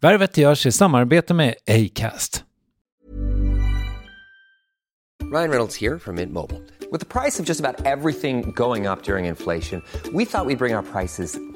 Värvet görs i samarbete med Acast. Ryan Reynolds här från Mint Mobile. Med priset på nästan allt som går upp under inflationen, trodde vi att vi skulle bring våra priser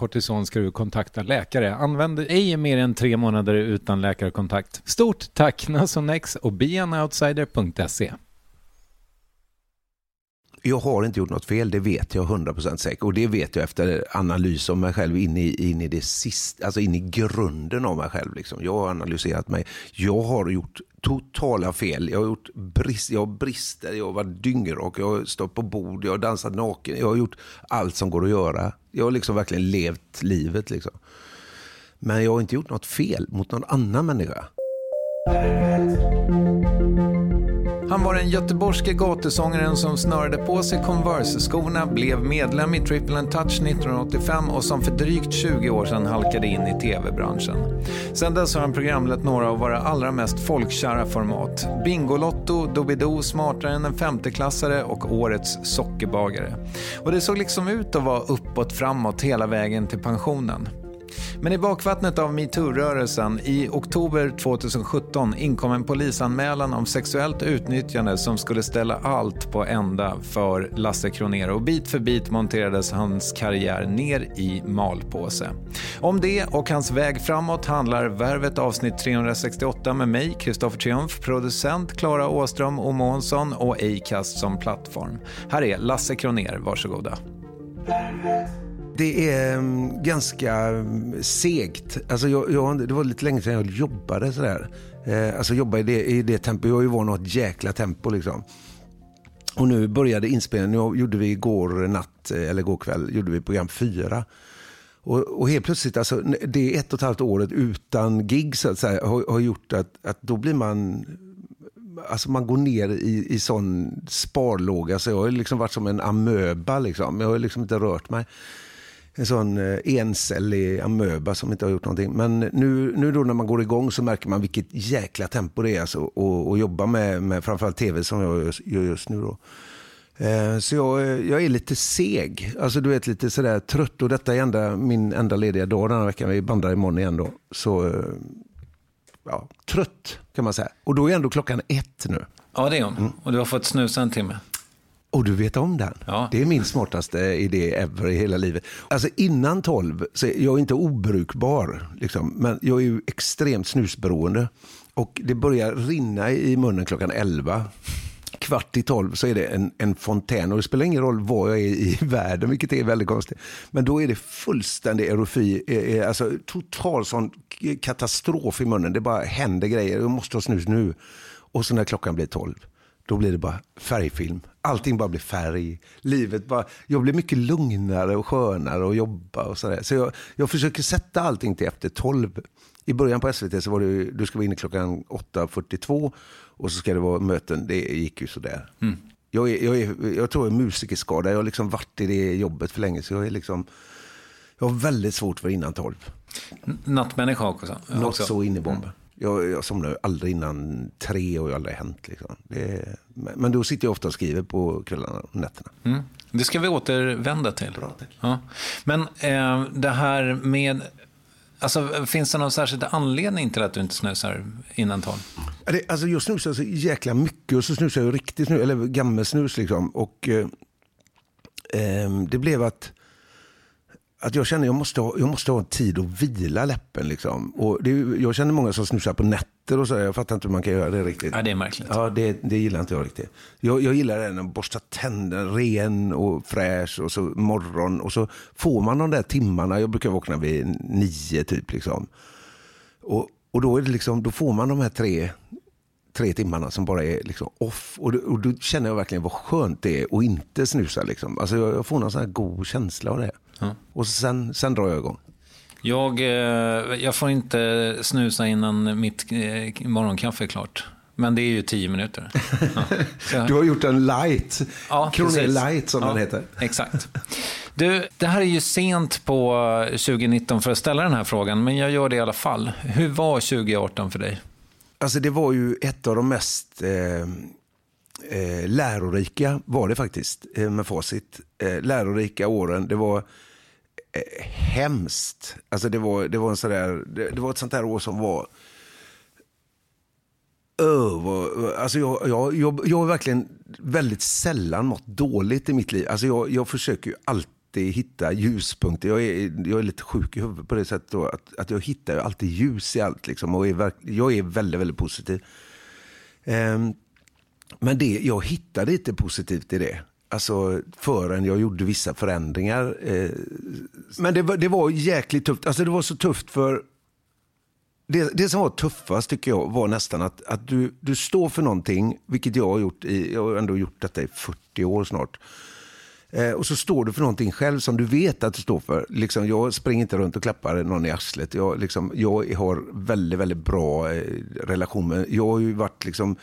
kortison ska du kontakta läkare. Använd ej mer än tre månader utan läkarkontakt. Stort tack Nasonex och beanoutsider.se. Jag har inte gjort något fel, det vet jag 100% säkert. Och det vet jag efter analys av mig själv in i, in i det sista, alltså in i grunden av mig själv. Liksom. Jag har analyserat mig. Jag har gjort totala fel. Jag har gjort brist, jag har brister, jag har varit dyngrak, jag har stått på bord, jag har dansat naken. Jag har gjort allt som går att göra. Jag har liksom verkligen levt livet. Liksom. Men jag har inte gjort något fel mot någon annan människa. Han var den göteborgske gatusångaren som snörde på sig Converse-skorna, blev medlem i Triple and Touch 1985 och som för drygt 20 år sedan halkade in i tv-branschen. Sedan dess har han programlett några av våra allra mest folkkära format. Bingolotto, Doobidoo, Smartare än en femteklassare och Årets sockerbagare. Och det såg liksom ut att vara uppåt framåt hela vägen till pensionen. Men i bakvattnet av metoo-rörelsen i oktober 2017 inkom en polisanmälan om sexuellt utnyttjande som skulle ställa allt på ända för Lasse Kronér och bit för bit monterades hans karriär ner i malpåse. Om det och hans väg framåt handlar Värvet avsnitt 368 med mig, Kristoffer Triumf, producent Klara Åström och Månsson och Acast som plattform. Här är Lasse Kronér, varsågoda. Det är mm, ganska mm, segt. Alltså jag, jag, det var lite länge sedan jag jobbade sådär. Eh, alltså jobba i det, i det tempo. Jag är ju van att ha ett jäkla tempo liksom. Och nu började inspelningen. Nu gjorde vi igår natt, eh, eller igår kväll, gjorde vi program fyra. Och, och helt plötsligt, alltså, det ett och ett halvt året utan gig så att säga, har, har gjort att, att då blir man Alltså man går ner i, i sån sparlåga så jag har liksom varit som en amöba. Liksom. Jag har liksom inte rört mig en sån eh, encellig amöba som inte har gjort någonting. Men nu, nu då när man går igång så märker man vilket jäkla tempo det är alltså, att jobba med, med framförallt tv som jag gör just nu. Då. Eh, Så jag, eh, jag är lite seg, alltså du vet lite sådär trött och detta är enda, min enda lediga dag den här veckan. Vi bandar imorgon igen då. Så ja, trött kan man säga. Och då är ändå klockan ett nu. Ja, det är hon. Och du har fått snusa en timme. Och du vet om den? Ja. Det är min smartaste idé ever i hela livet. Alltså innan 12, så är jag inte obrukbar, liksom, men jag är ju extremt snusberoende. Och det börjar rinna i munnen klockan 11. Kvart i 12 så är det en, en fontän och det spelar ingen roll var jag är i världen, vilket är väldigt konstigt. Men då är det fullständig erofi, eh, eh, alltså total sån katastrof i munnen. Det bara händer grejer, jag måste ha snus nu. Och så när klockan blir 12, då blir det bara färgfilm. Allting bara blir färg. Livet bara, jag blir mycket lugnare och skönare att jobba och sådär. Så jag, jag försöker sätta allting till efter 12. I början på SVT så var det, du ska vara inne klockan 8.42 och så ska det vara möten. Det gick ju sådär. Jag, är, jag, är, jag tror jag är musikerskadad. Jag har liksom varit i det jobbet för länge så jag är liksom, jag har väldigt svårt för innan 12. N- Nattmänniska också. Något så in i bomben. Jag, jag somnar aldrig innan tre och det har aldrig hänt. Liksom. Är, men då sitter jag ofta och skriver på kvällarna och nätterna. Mm. Det ska vi återvända till. Ja. Men eh, det här med... Alltså, finns det någon särskild anledning till att du inte snusar innan tolv? Alltså jag snusar så jäkla mycket och så snusar jag riktigt snus, eller gammelsnus liksom. Och eh, ehm, det blev att, att jag kände att jag måste ha, jag måste ha tid att vila läppen liksom. Och det, jag känner många som snusar på nätter och så. Jag fattar inte hur man kan göra det riktigt. Ja, det är märkligt. Ja, det, det gillar inte jag riktigt. Jag, jag gillar den att borsta tänderna ren och fräsch och så morgon och så får man de där timmarna. Jag brukar vakna vid nio typ liksom. Och, och då, är det liksom, då får man de här tre, tre timmarna som bara är liksom off. Och, då- och då känner jag verkligen vad skönt det är att inte snusa. Liksom. Alltså jag, jag får någon sån här god känsla av det. Och sen, sen drar jag igång. Jag, eh, jag får inte snusa innan mitt eh, morgonkaffe är klart. Men det är ju tio minuter. Ja. Du har gjort en light. Ja, precis. light som ja, den heter. Exakt. Du, det här är ju sent på 2019 för att ställa den här frågan, men jag gör det i alla fall. Hur var 2018 för dig? Alltså det var ju ett av de mest eh, eh, lärorika, var det faktiskt, eh, med facit. Eh, lärorika åren. Det var eh, hemskt. Alltså det var, det var en sådär, det, det var ett sånt där år som var Öh, vad- alltså jag, jag, jag, jag har verkligen väldigt sällan mått dåligt i mitt liv. Alltså jag, jag försöker ju alltid hitta ljuspunkter. Jag är, jag är lite sjuk i huvudet på det sättet. Då, att, att jag hittar ju alltid ljus i allt. Liksom, och är verk, jag är väldigt, väldigt positiv. Um, men det, jag hittade inte positivt i det. Alltså förrän jag gjorde vissa förändringar. Eh, men det var, det var jäkligt tufft. Alltså det var så tufft för det, det som var tuffast tycker jag var nästan att, att du, du står för någonting, vilket jag har gjort i, jag har ändå gjort detta i 40 år snart. Eh, och så står du för någonting själv som du vet att du står för. Liksom, jag springer inte runt och klappar någon i arslet. Jag, liksom, jag har väldigt, väldigt bra eh, relation med, jag har ju varit liksom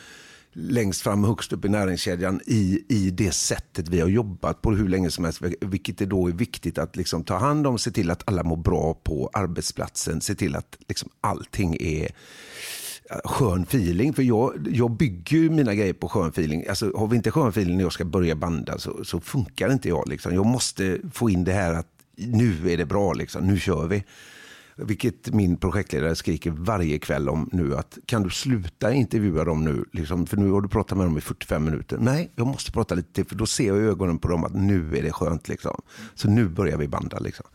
längst fram, högst upp i näringskedjan i, i det sättet vi har jobbat på hur länge som helst. Vilket det då är viktigt att liksom ta hand om, se till att alla mår bra på arbetsplatsen, se till att liksom allting är skön feeling. För jag, jag bygger ju mina grejer på skön feeling. Alltså, har vi inte skön feeling när jag ska börja banda så, så funkar inte jag. Liksom. Jag måste få in det här att nu är det bra, liksom. nu kör vi. Vilket min projektledare skriker varje kväll om nu att kan du sluta intervjua dem nu? Liksom, för nu har du pratat med dem i 45 minuter. Nej, jag måste prata lite till för då ser jag i ögonen på dem att nu är det skönt. Liksom. Så nu börjar vi banda. Liksom.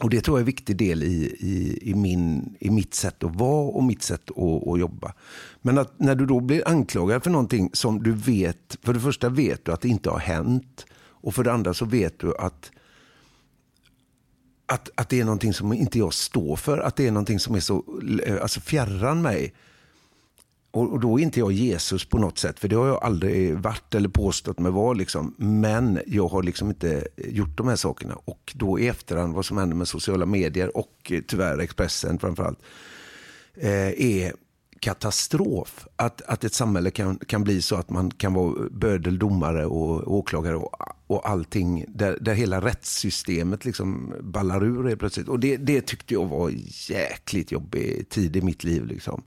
Och det tror jag är en viktig del i, i, i, min, i mitt sätt att vara och mitt sätt att, att jobba. Men att när du då blir anklagad för någonting som du vet, för det första vet du att det inte har hänt. Och för det andra så vet du att, att, att det är någonting som inte jag står för. Att det är någonting som är så eh, alltså fjärran mig. Och, och då är inte jag Jesus på något sätt, för det har jag aldrig varit eller påstått mig vara. Liksom. Men jag har liksom inte gjort de här sakerna. Och då i efterhand, vad som händer med sociala medier och eh, tyvärr Expressen framförallt, eh, är katastrof. Att, att ett samhälle kan, kan bli så att man kan vara bödeldomare och åklagare och, och allting. Där, där hela rättssystemet liksom ballar ur helt plötsligt. Och det, det tyckte jag var jäkligt jobbig tid i mitt liv. Liksom.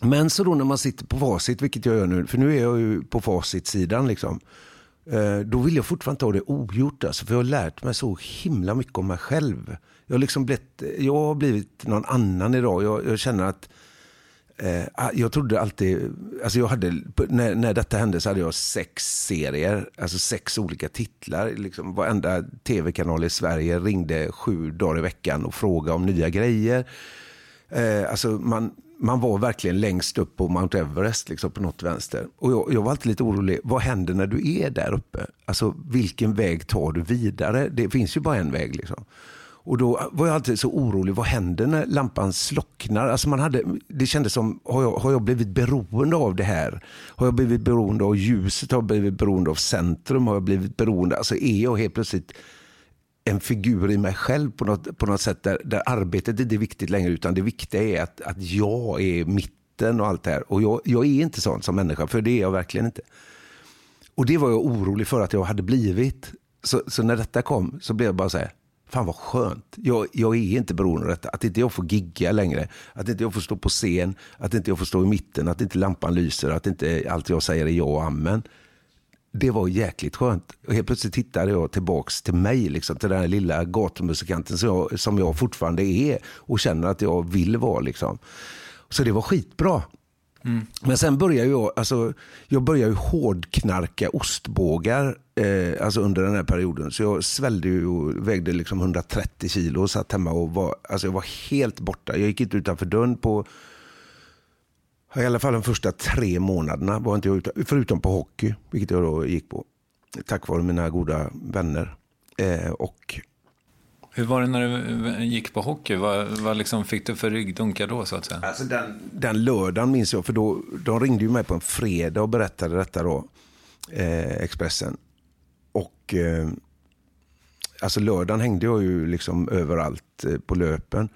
Men så då när man sitter på facit, vilket jag gör nu, för nu är jag ju på facitsidan liksom. Eh, då vill jag fortfarande inte ha det ogjort. Alltså, för jag har lärt mig så himla mycket om mig själv. Jag har, liksom blivit, jag har blivit någon annan idag. Jag, jag känner att eh, ah, jag trodde alltid, alltså jag hade, när, när detta hände så hade jag sex serier, alltså sex olika titlar. Liksom, varenda tv-kanal i Sverige ringde sju dagar i veckan och frågade om nya grejer. Eh, alltså man, man var verkligen längst upp på Mount Everest liksom, på något vänster. Och jag, jag, var alltid lite orolig. Vad händer när du är där uppe? Alltså vilken väg tar du vidare? Det finns ju bara en väg. Liksom. Och då var jag alltid så orolig. Vad händer när lampan slocknar? Alltså man hade, det kändes som, har jag, har jag blivit beroende av det här? Har jag blivit beroende av ljuset? Har jag blivit beroende av centrum? Har jag blivit beroende? Alltså är jag helt plötsligt en figur i mig själv på något, på något sätt där, där arbetet inte är viktigt längre utan det viktiga är att, att jag är mitten och allt det här. Och jag, jag är inte sån som människa, för det är jag verkligen inte. Och det var jag orolig för att jag hade blivit. Så, så när detta kom så blev jag bara så här, fan vad skönt. Jag, jag är inte beroende av detta. Att inte jag får gigga längre. Att inte jag får stå på scen. Att inte jag får stå i mitten. Att inte lampan lyser. Att inte allt jag säger är ja och amen det var jäkligt skönt. Och helt plötsligt tittade jag tillbaks till mig, liksom, till den här lilla gatumusikanten som jag, som jag fortfarande är och känner att jag vill vara. Liksom. Så det var skitbra. Mm. Men sen började jag, alltså, jag började ju hårdknarka ostbågar eh, alltså under den här perioden. Så jag svällde ju och vägde liksom 130 kilo och satt hemma och var, alltså jag var helt borta. Jag gick inte utanför dörren på i alla fall de första tre månaderna var inte jag utan, förutom på hockey, vilket jag då gick på. Tack vare mina goda vänner. Eh, och hur var det när du eh, gick på hockey? Vad, vad liksom fick du för ryggdunkar då? så att säga? Alltså den, den lördagen minns jag, för då, de ringde ju mig på en fredag och berättade detta då, eh, Expressen. Och eh, alltså lördagen hängde jag ju liksom överallt eh, på löpen.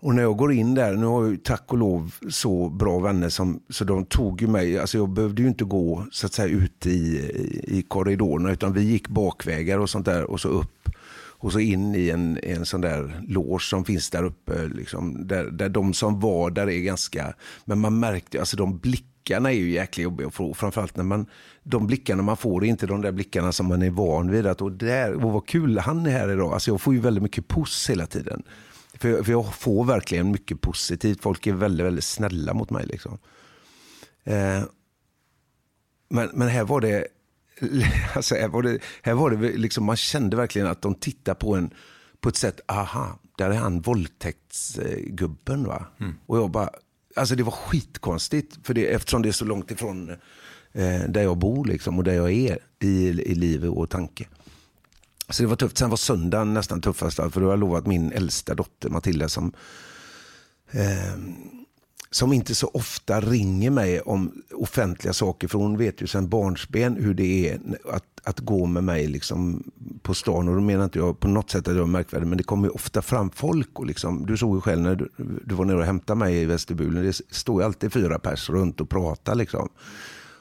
Och när jag går in där, nu har jag ju tack och lov så bra vänner som, så de tog ju mig, alltså jag behövde ju inte gå så att säga ute i, i korridorerna utan vi gick bakvägar och sånt där och så upp och så in i en, en sån där loge som finns där uppe. Liksom, där, där de som var där är ganska, men man märkte, alltså de blickarna är ju jäkligt jobbiga att få. Framförallt när man, de blickarna man får är inte de där blickarna som man är van vid. Att, och, där, och vad kul han är här idag. Alltså jag får ju väldigt mycket puss hela tiden. För, för jag får verkligen mycket positivt. Folk är väldigt, väldigt snälla mot mig. Liksom. Eh, men, men här var det, alltså här var det, här var det liksom, man kände verkligen att de tittar på en på ett sätt, aha, där är han våldtäktsgubben. Va? Mm. Och jag bara, alltså det var skitkonstigt, för det, eftersom det är så långt ifrån eh, där jag bor liksom, och där jag är i, i liv och tanke. Så det var tufft. Sen var söndagen nästan tuffast. För då har jag lovat min äldsta dotter Matilda som, eh, som inte så ofta ringer mig om offentliga saker. För hon vet ju sedan barnsben hur det är att, att gå med mig liksom på stan. Och då menar inte jag på något sätt att jag är märkvärdig. Men det kommer ju ofta fram folk. Och liksom, du såg ju själv när du, du var nere och hämtade mig i vestibulen. Det står ju alltid fyra pers runt och pratar. Liksom.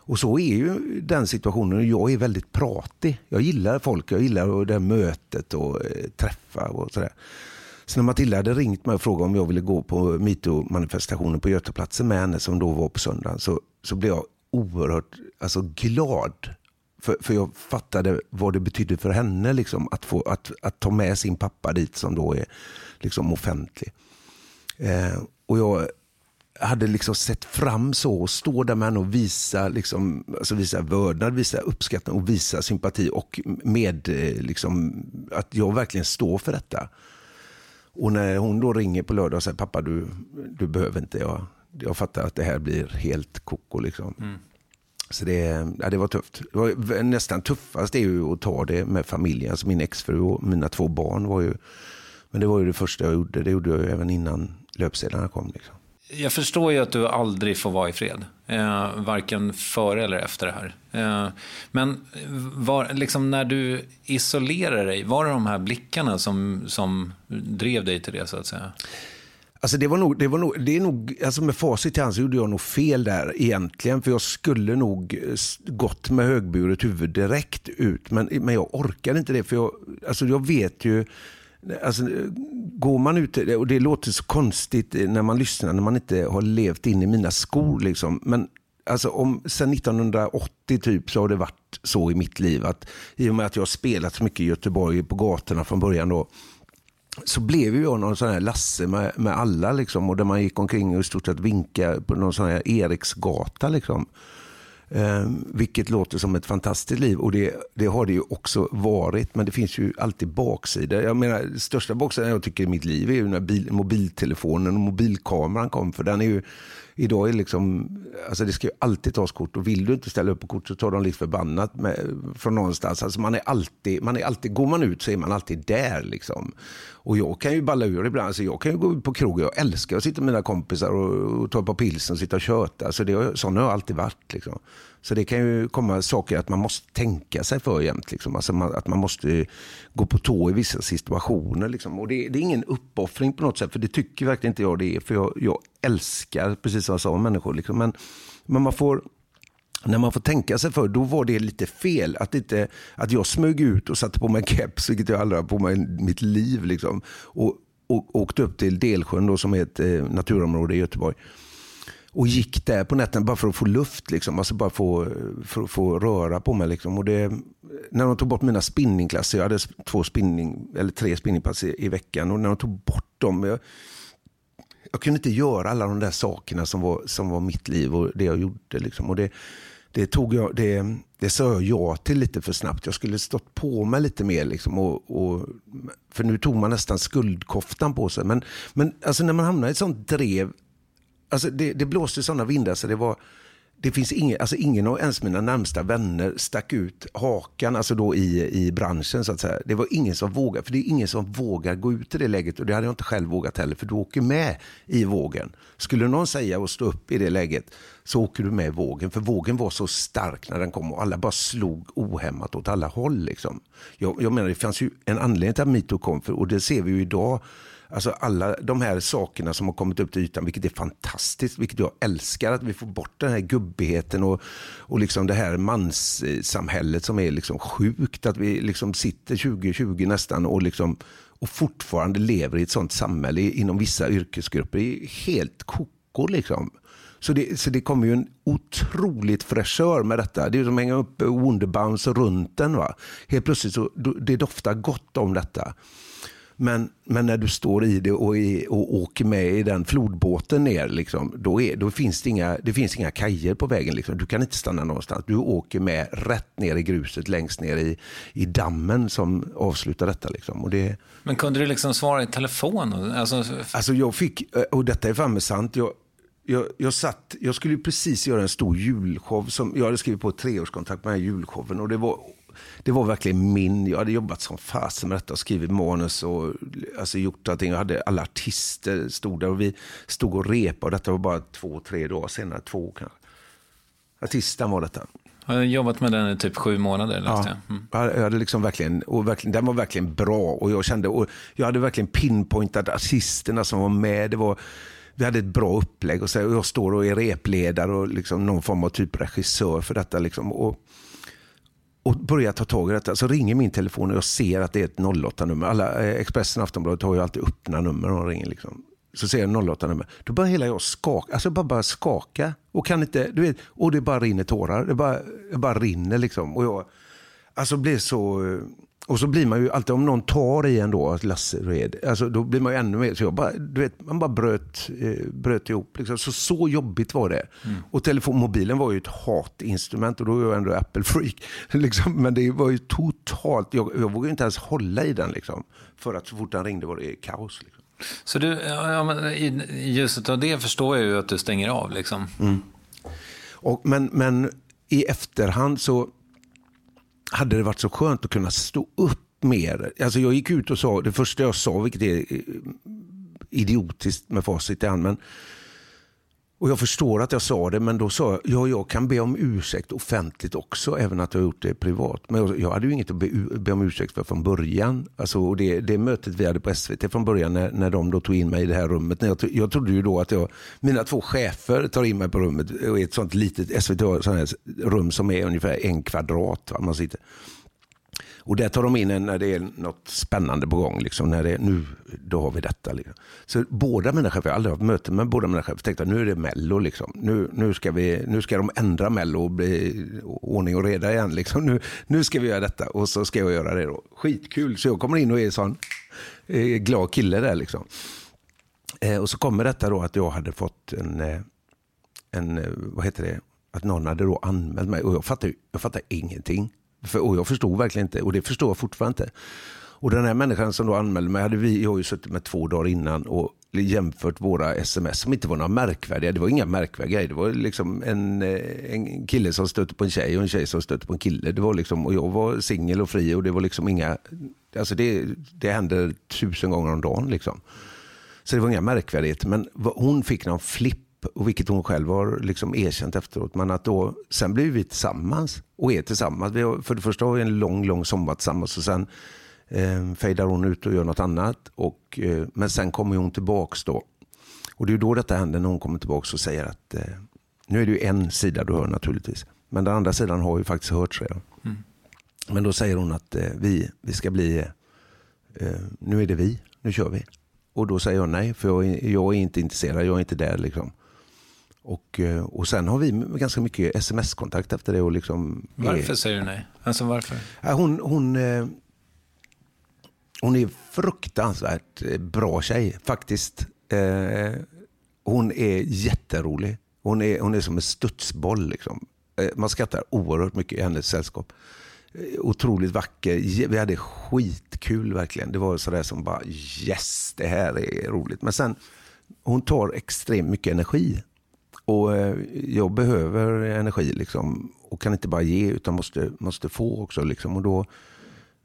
Och så är ju den situationen. Jag är väldigt pratig. Jag gillar folk, jag gillar det här mötet och eh, träffa och sådär. Så när Matilda hade ringt mig och frågat om jag ville gå på metoo-manifestationen på Götaplatsen med henne som då var på söndagen så, så blev jag oerhört alltså, glad. För, för jag fattade vad det betydde för henne liksom, att, få, att, att ta med sin pappa dit som då är liksom, offentlig. Eh, och jag hade liksom sett fram så och stå där med henne och visa, liksom, alltså visa vördnad, visa uppskattning och visa sympati och med eh, liksom, att jag verkligen står för detta. Och när hon då ringer på lördag och säger pappa du, du behöver inte, jag, jag fattar att det här blir helt koko. Liksom. Mm. Så det, ja, det var tufft. Det var nästan tuffast är ju att ta det med familjen. Alltså min exfru och mina två barn var ju, men det var ju det första jag gjorde. Det gjorde jag även innan löpsedlarna kom. Liksom. Jag förstår ju att du aldrig får vara i fred. Eh, varken före eller efter det här. Eh, men var, liksom när du isolerar dig, var det de här blickarna som, som drev dig till det så att säga? Alltså det var nog, det var nog, det är nog, alltså med facit i hand så gjorde jag nog fel där egentligen. För jag skulle nog eh, gått med högburet huvud direkt ut. Men, men jag orkade inte det. För jag, alltså jag vet ju Alltså, går man ut, och det låter så konstigt när man lyssnar när man inte har levt in i mina skor. Liksom. Men alltså, om, sen 1980 typ så har det varit så i mitt liv att i och med att jag har spelat så mycket i Göteborg på gatorna från början då, så blev jag någon sån här Lasse med, med alla liksom, och där man gick omkring och i stort sett vinkade på någon sån här Eriksgata. Liksom. Eh, vilket låter som ett fantastiskt liv och det, det, har det ju också varit. Men det finns ju alltid baksidor. Jag menar, största baksidan jag tycker i mitt liv är ju när bil, mobiltelefonen och mobilkameran kom. För den är ju idag är liksom, alltså det ska ju alltid tas kort och vill du inte ställa upp på kort så tar de lite förbannat med, från någonstans. Alltså man är alltid, man är alltid, går man ut så är man alltid där liksom. Och jag kan ju balla ur ibland, alltså jag kan ju gå ut på krogen, jag älskar att sitta med mina kompisar och, och ta ett par pilsen och sitta och köta. Alltså det, sån har jag alltid varit liksom. Så det kan ju komma saker att man måste tänka sig för jämt. Liksom. Alltså man, att man måste gå på tå i vissa situationer. Liksom. Och det, det, är ingen uppoffring på något sätt, för det tycker verkligen inte jag det är. För jag, jag älskar, precis som jag sa, människor. Liksom. Men, men man får när man får tänka sig för, då var det lite fel. Att, inte, att jag smög ut och satte på mig keps, vilket jag aldrig har på mig i mitt liv. Liksom. Och, och åkte upp till Delsjön då, som är ett eh, naturområde i Göteborg och gick där på nätterna bara för att få luft, liksom. alltså bara få, för att få röra på mig. Liksom. Och det, när de tog bort mina spinningklasser, jag hade två spinning, eller tre spinningpass i, i, veckan, och när de tog bort dem, jag, jag kunde inte göra alla de där sakerna som var, som var mitt liv och det jag gjorde. Liksom. Och det, det, tog jag, det, det sa jag ja till lite för snabbt. Jag skulle stått på mig lite mer. Liksom och, och, för nu tog man nästan skuldkoftan på sig. Men, men alltså när man hamnar i ett sånt drev Alltså det, det blåste sådana vindar så det var det finns ingen, alltså ingen av ens mina närmsta vänner stack ut hakan alltså då i, i branschen. så att säga. Det var ingen som vågade, för det är ingen som vågar gå ut i det läget och det hade jag inte själv vågat heller, för du åker med i vågen. Skulle någon säga att stå upp i det läget så åker du med i vågen, för vågen var så stark när den kom och alla bara slog ohämmat åt alla håll. Liksom. Jag, jag menar, det fanns ju en anledning till att metoo kom, för, och det ser vi ju idag Alltså alla de här sakerna som har kommit upp till ytan, vilket är fantastiskt, vilket jag älskar, att vi får bort den här gubbigheten och, och liksom det här manssamhället som är liksom sjukt. Att vi liksom sitter 2020 nästan och, liksom, och fortfarande lever i ett sånt samhälle inom vissa yrkesgrupper. Det är helt koko liksom. Så det, så det kommer ju en otroligt fräschör med detta. Det är som att hänga upp Wonderbounce runt den. Va? Helt plötsligt så det doftar gott om detta. Men, men när du står i det och, i, och åker med i den flodbåten ner, liksom, då, är, då finns det inga, det finns inga kajer på vägen. Liksom. Du kan inte stanna någonstans. Du åker med rätt ner i gruset, längst ner i, i dammen som avslutar detta. Liksom. Och det... Men kunde du liksom svara i telefon? Alltså, alltså jag fick, och detta är fan sant, jag, jag, jag, satt, jag skulle precis göra en stor julshow. Som, jag hade skrivit på ett treårskontrakt med den här julshowen. Och det var det var verkligen min, jag hade jobbat som fasen med detta och skrivit manus och alltså, gjort allting. Jag hade alla artister stod där och vi stod och repade och detta var bara två, tre dagar senare, två kanske. Artisten var detta. Har jobbat med den i typ sju månader. Ja, mm. jag hade liksom verkligen, och verkligen, den var verkligen bra och jag kände, och jag hade verkligen pinpointat artisterna som var med. Det var, vi hade ett bra upplägg och, så, och jag står och är repledare och liksom någon form av typ regissör för detta. Liksom. Och och börjar ta tag i detta. Så ringer min telefon och jag ser att det är ett 08-nummer. Alla, eh, Expressen och Aftonbladet har ju alltid öppna nummer och ringer. Liksom. Så ser jag 08-nummer. Då börjar hela jag skaka. Alltså bara, börjar skaka. Och kan inte, du vet, och det bara rinner tårar. Det bara, det bara rinner liksom. Och jag alltså blir så eh, och så blir man ju alltid, om någon tar i en då, Lasse Red, alltså då blir man ju ännu mer, så jag bara, du vet, man bara bröt, eh, bröt ihop. Liksom. Så, så jobbigt var det. Mm. Och telefonmobilen var ju ett hatinstrument och då är jag ändå Apple-freak. Liksom. Men det var ju totalt, jag, jag vågade inte ens hålla i den liksom. För att så fort den ringde var det kaos. Liksom. Så du, ja, men, i ljuset av det förstår jag ju att du stänger av liksom. Mm. Och, men, men i efterhand så hade det varit så skönt att kunna stå upp mer. Alltså jag gick ut och sa, det första jag sa, vilket är eh, idiotiskt med facit i hand, men och jag förstår att jag sa det, men då sa jag, ja, jag kan be om ursäkt offentligt också, även att jag har gjort det privat. Men jag hade ju inget att be, be om ursäkt för från början. Alltså, det, det mötet vi hade på SVT från början, när, när de då tog in mig i det här rummet. När jag, jag trodde ju då att jag, mina två chefer tar in mig på rummet, och ett sånt litet, SVT har ett rum som är ungefär en kvadrat. Man sitter. Och där tar de in en när det är något spännande på gång. Liksom, när det är, nu, då har vi detta. Liksom. Så båda mina chefer, jag har aldrig haft möte med båda mina chefer, tänkte att nu är det Mello. Liksom. Nu, nu, ska vi, nu ska de ändra Mello och bli ordning och reda igen. Liksom. Nu, nu ska vi göra detta och så ska jag göra det då. Skitkul, så jag kommer in och är sån eh, glad kille där. Liksom. Eh, och så kommer detta då att jag hade fått en, eh, en eh, vad heter det, att någon hade då anmält mig och jag fattade, jag fattade ingenting. För, och jag förstod verkligen inte och det förstår jag fortfarande inte. Och den här människan som då anmälde mig, hade vi, jag har ju suttit med två dagar innan och jämfört våra sms som inte var några märkvärdiga. Det var inga märkvärdiga grejer. Det var liksom en, eh, en kille som stötte på en tjej och en tjej som stötte på en kille. Det var liksom, och jag var singel och fri och det var liksom inga, alltså det, det hände tusen gånger om dagen. Liksom. Så det var inga märkvärdigheter. Men hon fick någon flipp och vilket hon själv har liksom erkänt efteråt. Men att då, sen blir vi tillsammans och är tillsammans. Vi har, för det första har vi en lång, lång sommar tillsammans och sen eh, fejdar hon ut och gör något annat. Och, eh, men sen kommer hon tillbaks då. Och det är då detta händer när hon kommer tillbaks och säger att eh, nu är det ju en sida du hör naturligtvis. Men den andra sidan har ju faktiskt hörts redan. Mm. Men då säger hon att eh, vi, vi ska bli, eh, nu är det vi, nu kör vi. Och då säger jag nej, för jag, jag är inte intresserad, jag är inte där. Liksom. Och, eh, och sen har vi ganska mycket sms-kontakt efter det. Och liksom varför är, säger du nej? Alltså varför? Hon, hon, eh, hon är fruktansvärt eh, bra tjej, faktiskt. Hon är jätterolig. Hon är, hon är som en studsboll. Liksom. Man skrattar oerhört mycket i hennes sällskap. Otroligt vacker. Vi hade skitkul verkligen. Det var sådär som bara yes, det här är roligt. Men sen, hon tar extremt mycket energi. Och eh, jag behöver energi liksom, och kan inte bara ge utan måste, måste få också. Liksom. Och då,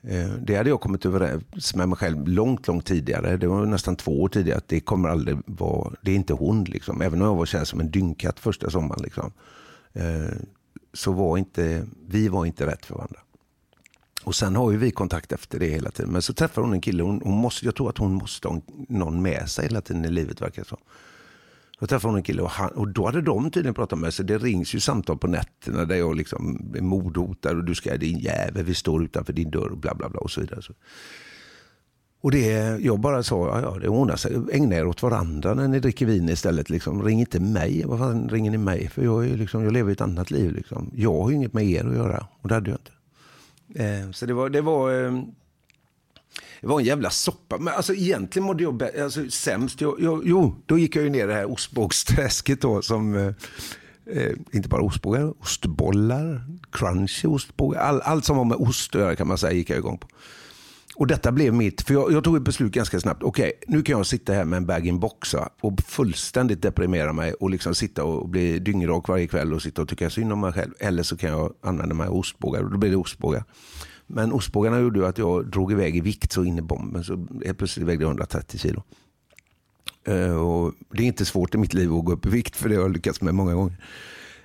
eh, det hade jag kommit överens med mig själv långt, långt tidigare. Det var nästan två år tidigare. Att det kommer aldrig vara, det är inte hon. Liksom. Även om jag var känd som en dyngkatt första sommaren. Liksom. Eh, så var inte, vi var inte rätt för varandra. Och sen har ju vi kontakt efter det hela tiden. Men så träffar hon en kille. Hon, hon måste, jag tror att hon måste ha någon med sig hela tiden i livet verkar det som. Jag träffade hon en kille och, han, och då hade de tydligen pratat med sig. Det rings ju samtal på nätterna där jag liksom är mordhotad och du ska, din jävel, vi står utanför din dörr och bla bla bla och så vidare. Så. Och det, jag bara sa, ja, ja det ordnar sig. Ägna er åt varandra när ni dricker vin istället. Liksom. Ring inte mig. Vad fan ringer ni mig? För jag, är liksom, jag lever ett annat liv. Liksom. Jag har ju inget med er att göra. Och det hade jag inte. Eh, så det var, det var eh, det var en jävla soppa. Men alltså egentligen mådde jag alltså, sämst. Jag, jag, jo, då gick jag ju ner i det här ostbågsträsket då som eh, eh, inte bara ostbågar, ostbollar, crunchy ostbågar. All, allt som har med ost att göra kan man säga gick jag igång på. Och detta blev mitt, för jag, jag tog ett beslut ganska snabbt. Okej, okay, nu kan jag sitta här med en bag-in-box och fullständigt deprimera mig och liksom sitta och bli dyngrak varje kväll och sitta och tycka synd om mig själv. Eller så kan jag använda mig av ostbågar och då blir det ostbågar. Men ostbågarna gjorde att jag drog iväg i vikt så in i bomben. Så helt plötsligt vägde jag 130 kilo. Uh, och det är inte svårt i mitt liv att gå upp i vikt för det har jag lyckats med många gånger.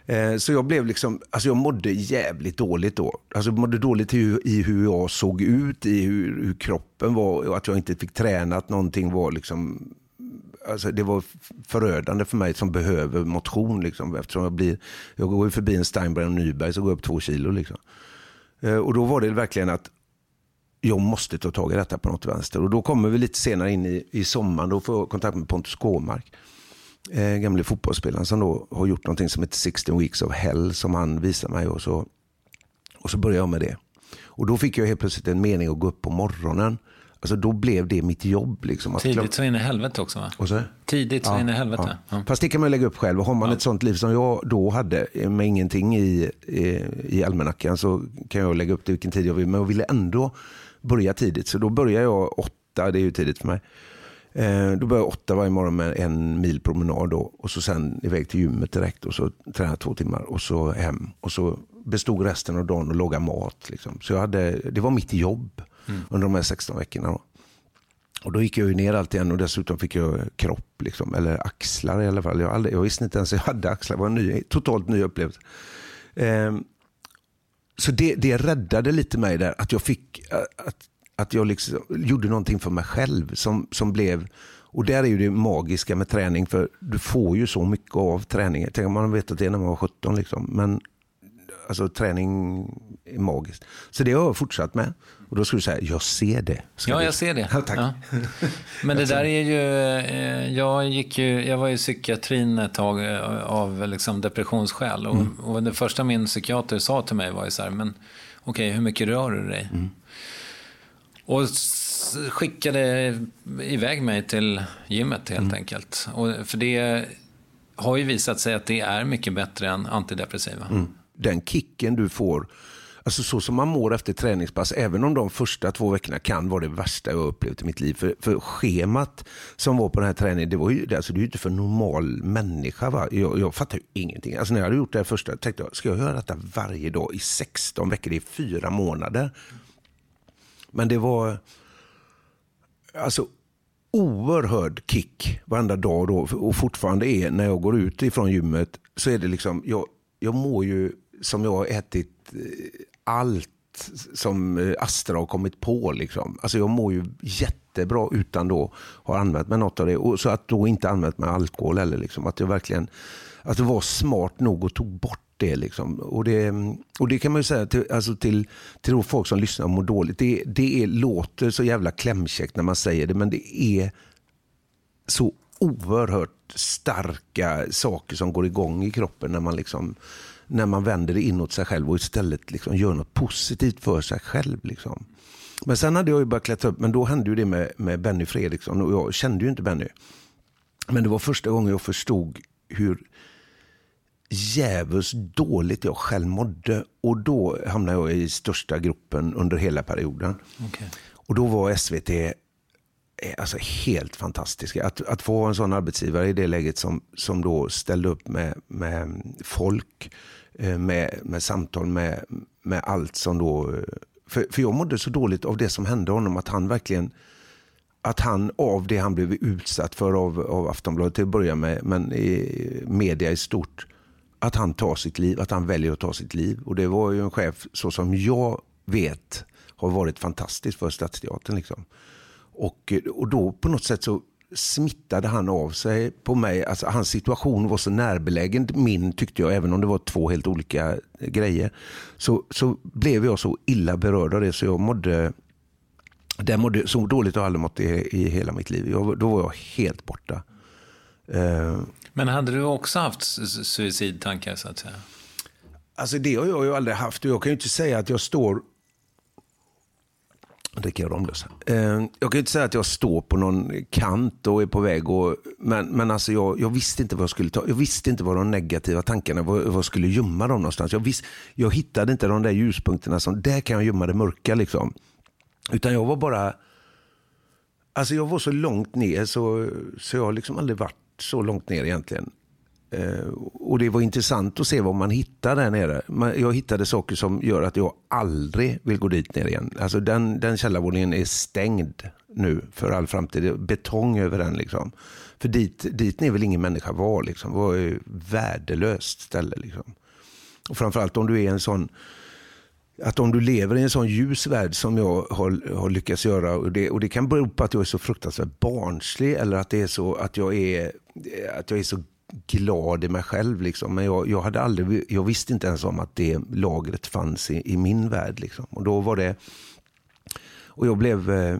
Uh, så jag blev liksom, alltså jag mådde jävligt dåligt då. Alltså jag mådde dåligt i, i hur jag såg ut, i hur, hur, kroppen var och att jag inte fick tränat någonting var liksom Alltså det var förödande för mig som behöver motion. Liksom, eftersom jag, blir, jag går förbi en Steinberg och Nyberg så går jag upp två kilo. Liksom. Eh, och då var det verkligen att jag måste ta tag i detta på något vänster. Och då kommer vi lite senare in i, i sommaren. Då får jag kontakt med Pontus Kåmark. Eh, gamle fotbollsspelaren som då har gjort någonting som heter 16 weeks of hell som han visar mig. Och så, och så började jag med det. Och då fick jag helt plötsligt en mening att gå upp på morgonen Alltså då blev det mitt jobb. Liksom, att Tidigt så in i helvete också va? Och så? Tidigt så ja, in i helvete. Ja. Ja. Fast det kan man lägga upp själv. Och har man ett sånt liv som jag då hade med ingenting i, i, i almanackan så kan jag lägga upp det vilken tid jag vill. Men jag ville ändå börja tidigt. Så då börjar jag åtta, det är ju tidigt för mig. Eh, då börjar jag åtta varje morgon med en mil promenad då, och så sen iväg till gymmet direkt och så tränar två timmar och så hem. Och så bestod resten av dagen att laga mat. Liksom. Så jag hade, det var mitt jobb mm. under de här 16 veckorna. Då. Och då gick jag ju ner allt igen och dessutom fick jag kropp, liksom, eller axlar i alla fall. Jag, aldrig, jag visste inte ens att jag hade axlar, det var en ny, totalt ny upplevelse. Eh, så det, det räddade lite mig där, att jag fick, eh, att, att jag liksom gjorde någonting för mig själv som, som blev, och där är ju det magiska med träning, för du får ju så mycket av träningen. Tänk om man vet att det när man var 17, liksom. men Alltså träning är magiskt. Så det har jag fortsatt med. Och då skulle du säga, jag ser det. Ska Ja, du- jag ser det. Ja, tack. Ja. Men det där är ju, eh, jag, gick ju, jag var i psykiatrin ett tag eh, av liksom depressionsskäl. Och, och det första min psykiater sa till mig var ju så här, men okej, hur mycket rör du dig? Och s- skickade iväg mig till gymmet helt enkelt. Och, för det har ju visat sig att det är mycket bättre än antidepressiva. den kicken du får, alltså så som man mår efter träningspass, även om de första två veckorna kan vara det värsta jag upplevt i mitt liv. För, för schemat som var på den här träningen, det var ju alltså, det är ju inte för normal människa. Va? Jag, jag fattar ju ingenting. Alltså när jag hade gjort det här första, tänkte jag, ska jag göra detta varje dag i 16 veckor? Det är fyra månader. Men det var alltså oerhörd kick varenda dag då och fortfarande är när jag går ut ifrån gymmet så är det liksom, jag, jag mår ju som jag har ätit eh, allt som eh, Astra har kommit på. Liksom. Alltså jag mår ju jättebra utan då ha använt mig något av det. Och så att då inte använt mig alkohol eller liksom. Att jag verkligen, att det var smart nog och tog bort det. Liksom. Och, det och det kan man ju säga till, alltså till, till folk som lyssnar och mår dåligt. Det, det är, låter så jävla klämkäckt när man säger det, men det är så oerhört starka saker som går igång i kroppen när man, liksom, när man vänder det inåt sig själv och istället liksom gör något positivt för sig själv. Liksom. Men sen hade jag ju börjat klättra upp, men då hände ju det med, med Benny Fredriksson och jag kände ju inte Benny. Men det var första gången jag förstod hur jävligt dåligt jag själv mådde. Och då hamnade jag i största gruppen under hela perioden. Okej. Och då var SVT eh, alltså helt fantastiska. Att, att få en sån arbetsgivare i det läget som, som då ställde upp med, med folk, Eh, med, med samtal, med, med allt som då... Eh, för, för jag mådde så dåligt av det som hände honom, att han verkligen att han av det han blev utsatt för av, av Aftonbladet till att börja med, men i media i stort, att han tar sitt liv, att han väljer att ta sitt liv. Och det var ju en chef, så som jag vet, har varit fantastisk för Stadsteatern. Liksom. Och, eh, och då på något sätt så smittade han av sig på mig. Alltså, hans situation var så närbelägen min tyckte jag, även om det var två helt olika grejer. Så, så blev jag så illa berörd av det så jag mådde det mådde så dåligt har jag aldrig mått i, i hela mitt liv. Jag, då var jag helt borta. Eh, Men hade du också haft su- suicidtankar så att säga? alltså det har jag ju aldrig haft jag kan ju inte säga att jag står dricker jag Ramlös. Eh, jag kan ju inte säga att jag står på någon kant och är på väg. Och, men men alltså jag, jag visste inte vad jag skulle ta. Jag visste inte vad de negativa tankarna, vad, vad jag skulle gömma dem någonstans. Jag, visst, jag hittade inte de där ljuspunkterna som, där kan jag gömma det mörka liksom. Utan jag var bara, alltså jag var så långt ner så, så jag har liksom aldrig varit så långt ner egentligen. Eh, och det var intressant att se vad man hittar där nere. Man, jag hittade saker som gör att jag aldrig vill gå dit ner igen. Alltså den, den källarvåningen är stängd nu för all framtid. Det är betong över den liksom. För dit, dit ner vill ingen människa vara liksom. Det var ett värdelöst ställe liksom. Och framförallt om du är en sån att om du lever i en sån ljus värld som jag har, har lyckats göra och det, och det kan bero på att jag är så fruktansvärt barnslig eller att det är så att jag är, att jag är så glad i mig själv. Liksom. Men jag, jag, hade aldrig, jag visste inte ens om att det lagret fanns i, i min värld. Liksom. Och då var det och jag blev, eh,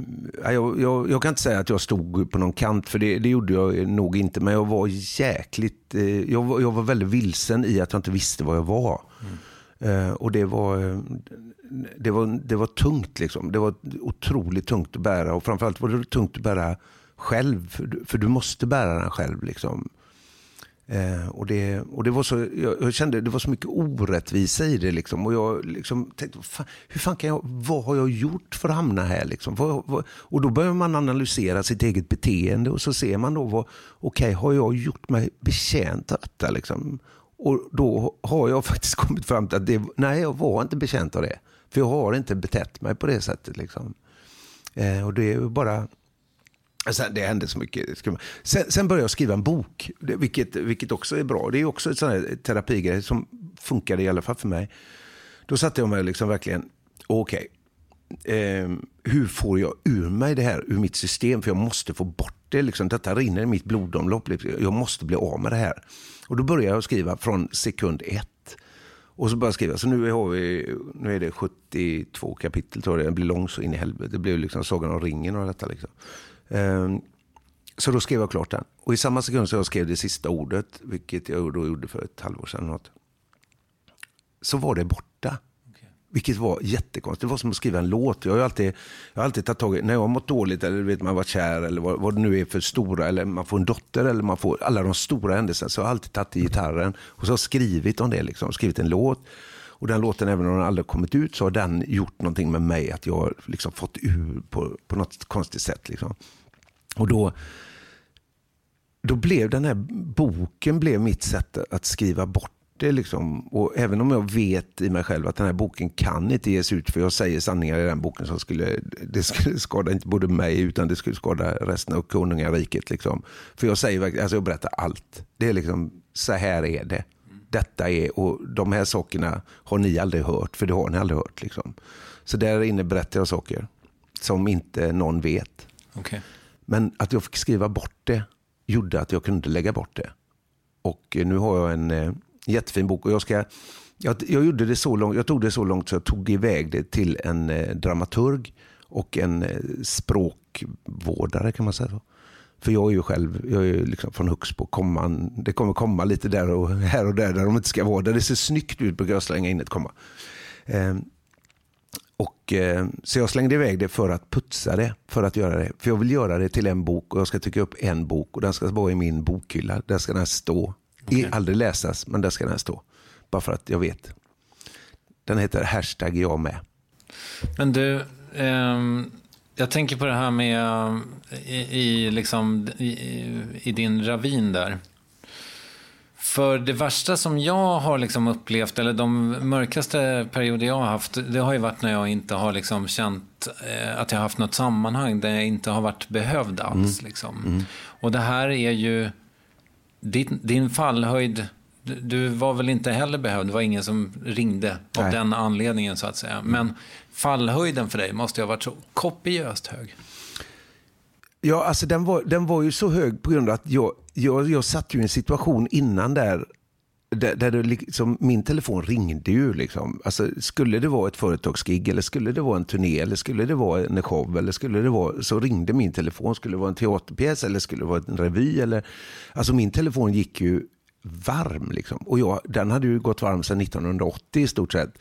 jag, jag, jag kan inte säga att jag stod på någon kant, för det, det gjorde jag nog inte. Men jag var jäkligt, eh, jag, var, jag var väldigt vilsen i att jag inte visste vad jag var. Eh, och det var, eh, det, var, det var tungt liksom. Det var otroligt tungt att bära. Och framförallt var det tungt att bära själv. För, du- för du måste bära den själv. Liksom. Eh, och det, och det var så, jag, jag kände det var så mycket orättvisa i det. Liksom, och jag liksom tänkte, fan, hur fan kan jag, vad har jag gjort för att hamna här? Liksom? Vad, vad, och då börjar man analysera sitt eget beteende och så ser man då, vad, okej, har jag gjort mig betjänt av detta? Liksom? Och då har jag faktiskt kommit fram till att det, nej, jag var inte betjänt av det. För jag har inte betett mig på det sättet. Liksom. Eh, och det är ju bara... Sen, det hände så mycket. Sen, sen började jag skriva en bok, vilket, vilket också är bra. Det är också en sån terapigrej som funkade i alla fall för mig. Då satte jag mig liksom verkligen, okej, eh, hur får jag ur mig det här ur mitt system? För jag måste få bort det. Liksom. Detta rinner i mitt blodomlopp. Liksom. Jag måste bli av med det här. Och då började jag skriva från sekund ett. Och så började jag skriva. Så nu, har vi, nu är det 72 kapitel tror jag. Det blir långt så in i helvete. Det blev liksom Sagan om ringen och detta. Liksom. Um, så då skrev jag klart den. Och i samma sekund som jag skrev det sista ordet, vilket jag då gjorde för ett halvår sedan, något, så var det borta. Vilket var jättekonstigt. Det var som att skriva en låt. Jag har alltid, jag har alltid tagit tag i, när jag har mått dåligt eller vet, man varit kär eller vad, vad, det nu är för stora, eller man får en dotter eller man får alla de stora händelserna, så jag har alltid tagit i gitarren och så har skrivit om det, liksom, skrivit en låt. Och den låten, även om den aldrig kommit ut, så har den gjort någonting med mig, att jag har liksom fått ur på, på något konstigt sätt. Liksom. Och då, då blev den här boken blev mitt sätt att skriva bort det. Liksom. Och även om jag vet i mig själv att den här boken kan inte ges ut, för jag säger sanningar i den boken som skulle, det skulle skada inte både mig utan det skulle skada resten av konungariket. Liksom. För jag säger alltså jag berättar allt. Det är liksom, så här är det. Detta är, och de här sakerna har ni aldrig hört, för det har ni aldrig hört. Liksom. Så där inne berättar jag saker som inte någon vet. Okay. Men att jag fick skriva bort det gjorde att jag kunde lägga bort det. Och eh, nu har jag en eh, jättefin bok och jag ska jag, jag, gjorde det så långt, jag tog det så långt så jag tog iväg det till en eh, dramaturg och en eh, språkvårdare kan man säga. Så. För jag är ju själv jag är liksom från Huxbo. Komman, det kommer komma lite där och här och där där de inte ska vara. Där det ser snyggt ut brukar jag slänga in ett komma. Eh, och, eh, så jag slängde iväg det för att putsa det. För att göra det. För jag vill göra det till en bok och jag ska tycka upp en bok och den ska vara i min bokhylla. Där ska den stå. Okay. I, aldrig läsas, men där ska den stå. Bara för att jag vet. Den heter hashtag jag med. Men du, eh, jag tänker på det här med i, i, liksom, i, i din ravin där. För det värsta som jag har liksom upplevt, eller de mörkaste perioder jag har haft, det har ju varit när jag inte har liksom känt eh, att jag har haft något sammanhang där jag inte har varit behövd alls. Mm. Liksom. Mm. Och det här är ju din, din fallhöjd. Du var väl inte heller behövd, det var ingen som ringde Nej. av den anledningen så att säga. Men fallhöjden för dig måste ju ha varit så kopiöst hög. Ja, alltså den var, den var ju så hög på grund av att jag, jag, jag satt ju i en situation innan där där, där det liksom, min telefon ringde ju. Liksom. Alltså, skulle det vara ett företagsgig eller skulle det vara en turné eller skulle det vara en show eller skulle det vara, så ringde min telefon. Skulle det vara en teaterpjäs eller skulle det vara en revy? Eller, alltså min telefon gick ju varm. Liksom. Och jag, den hade ju gått varm sedan 1980 i stort sett.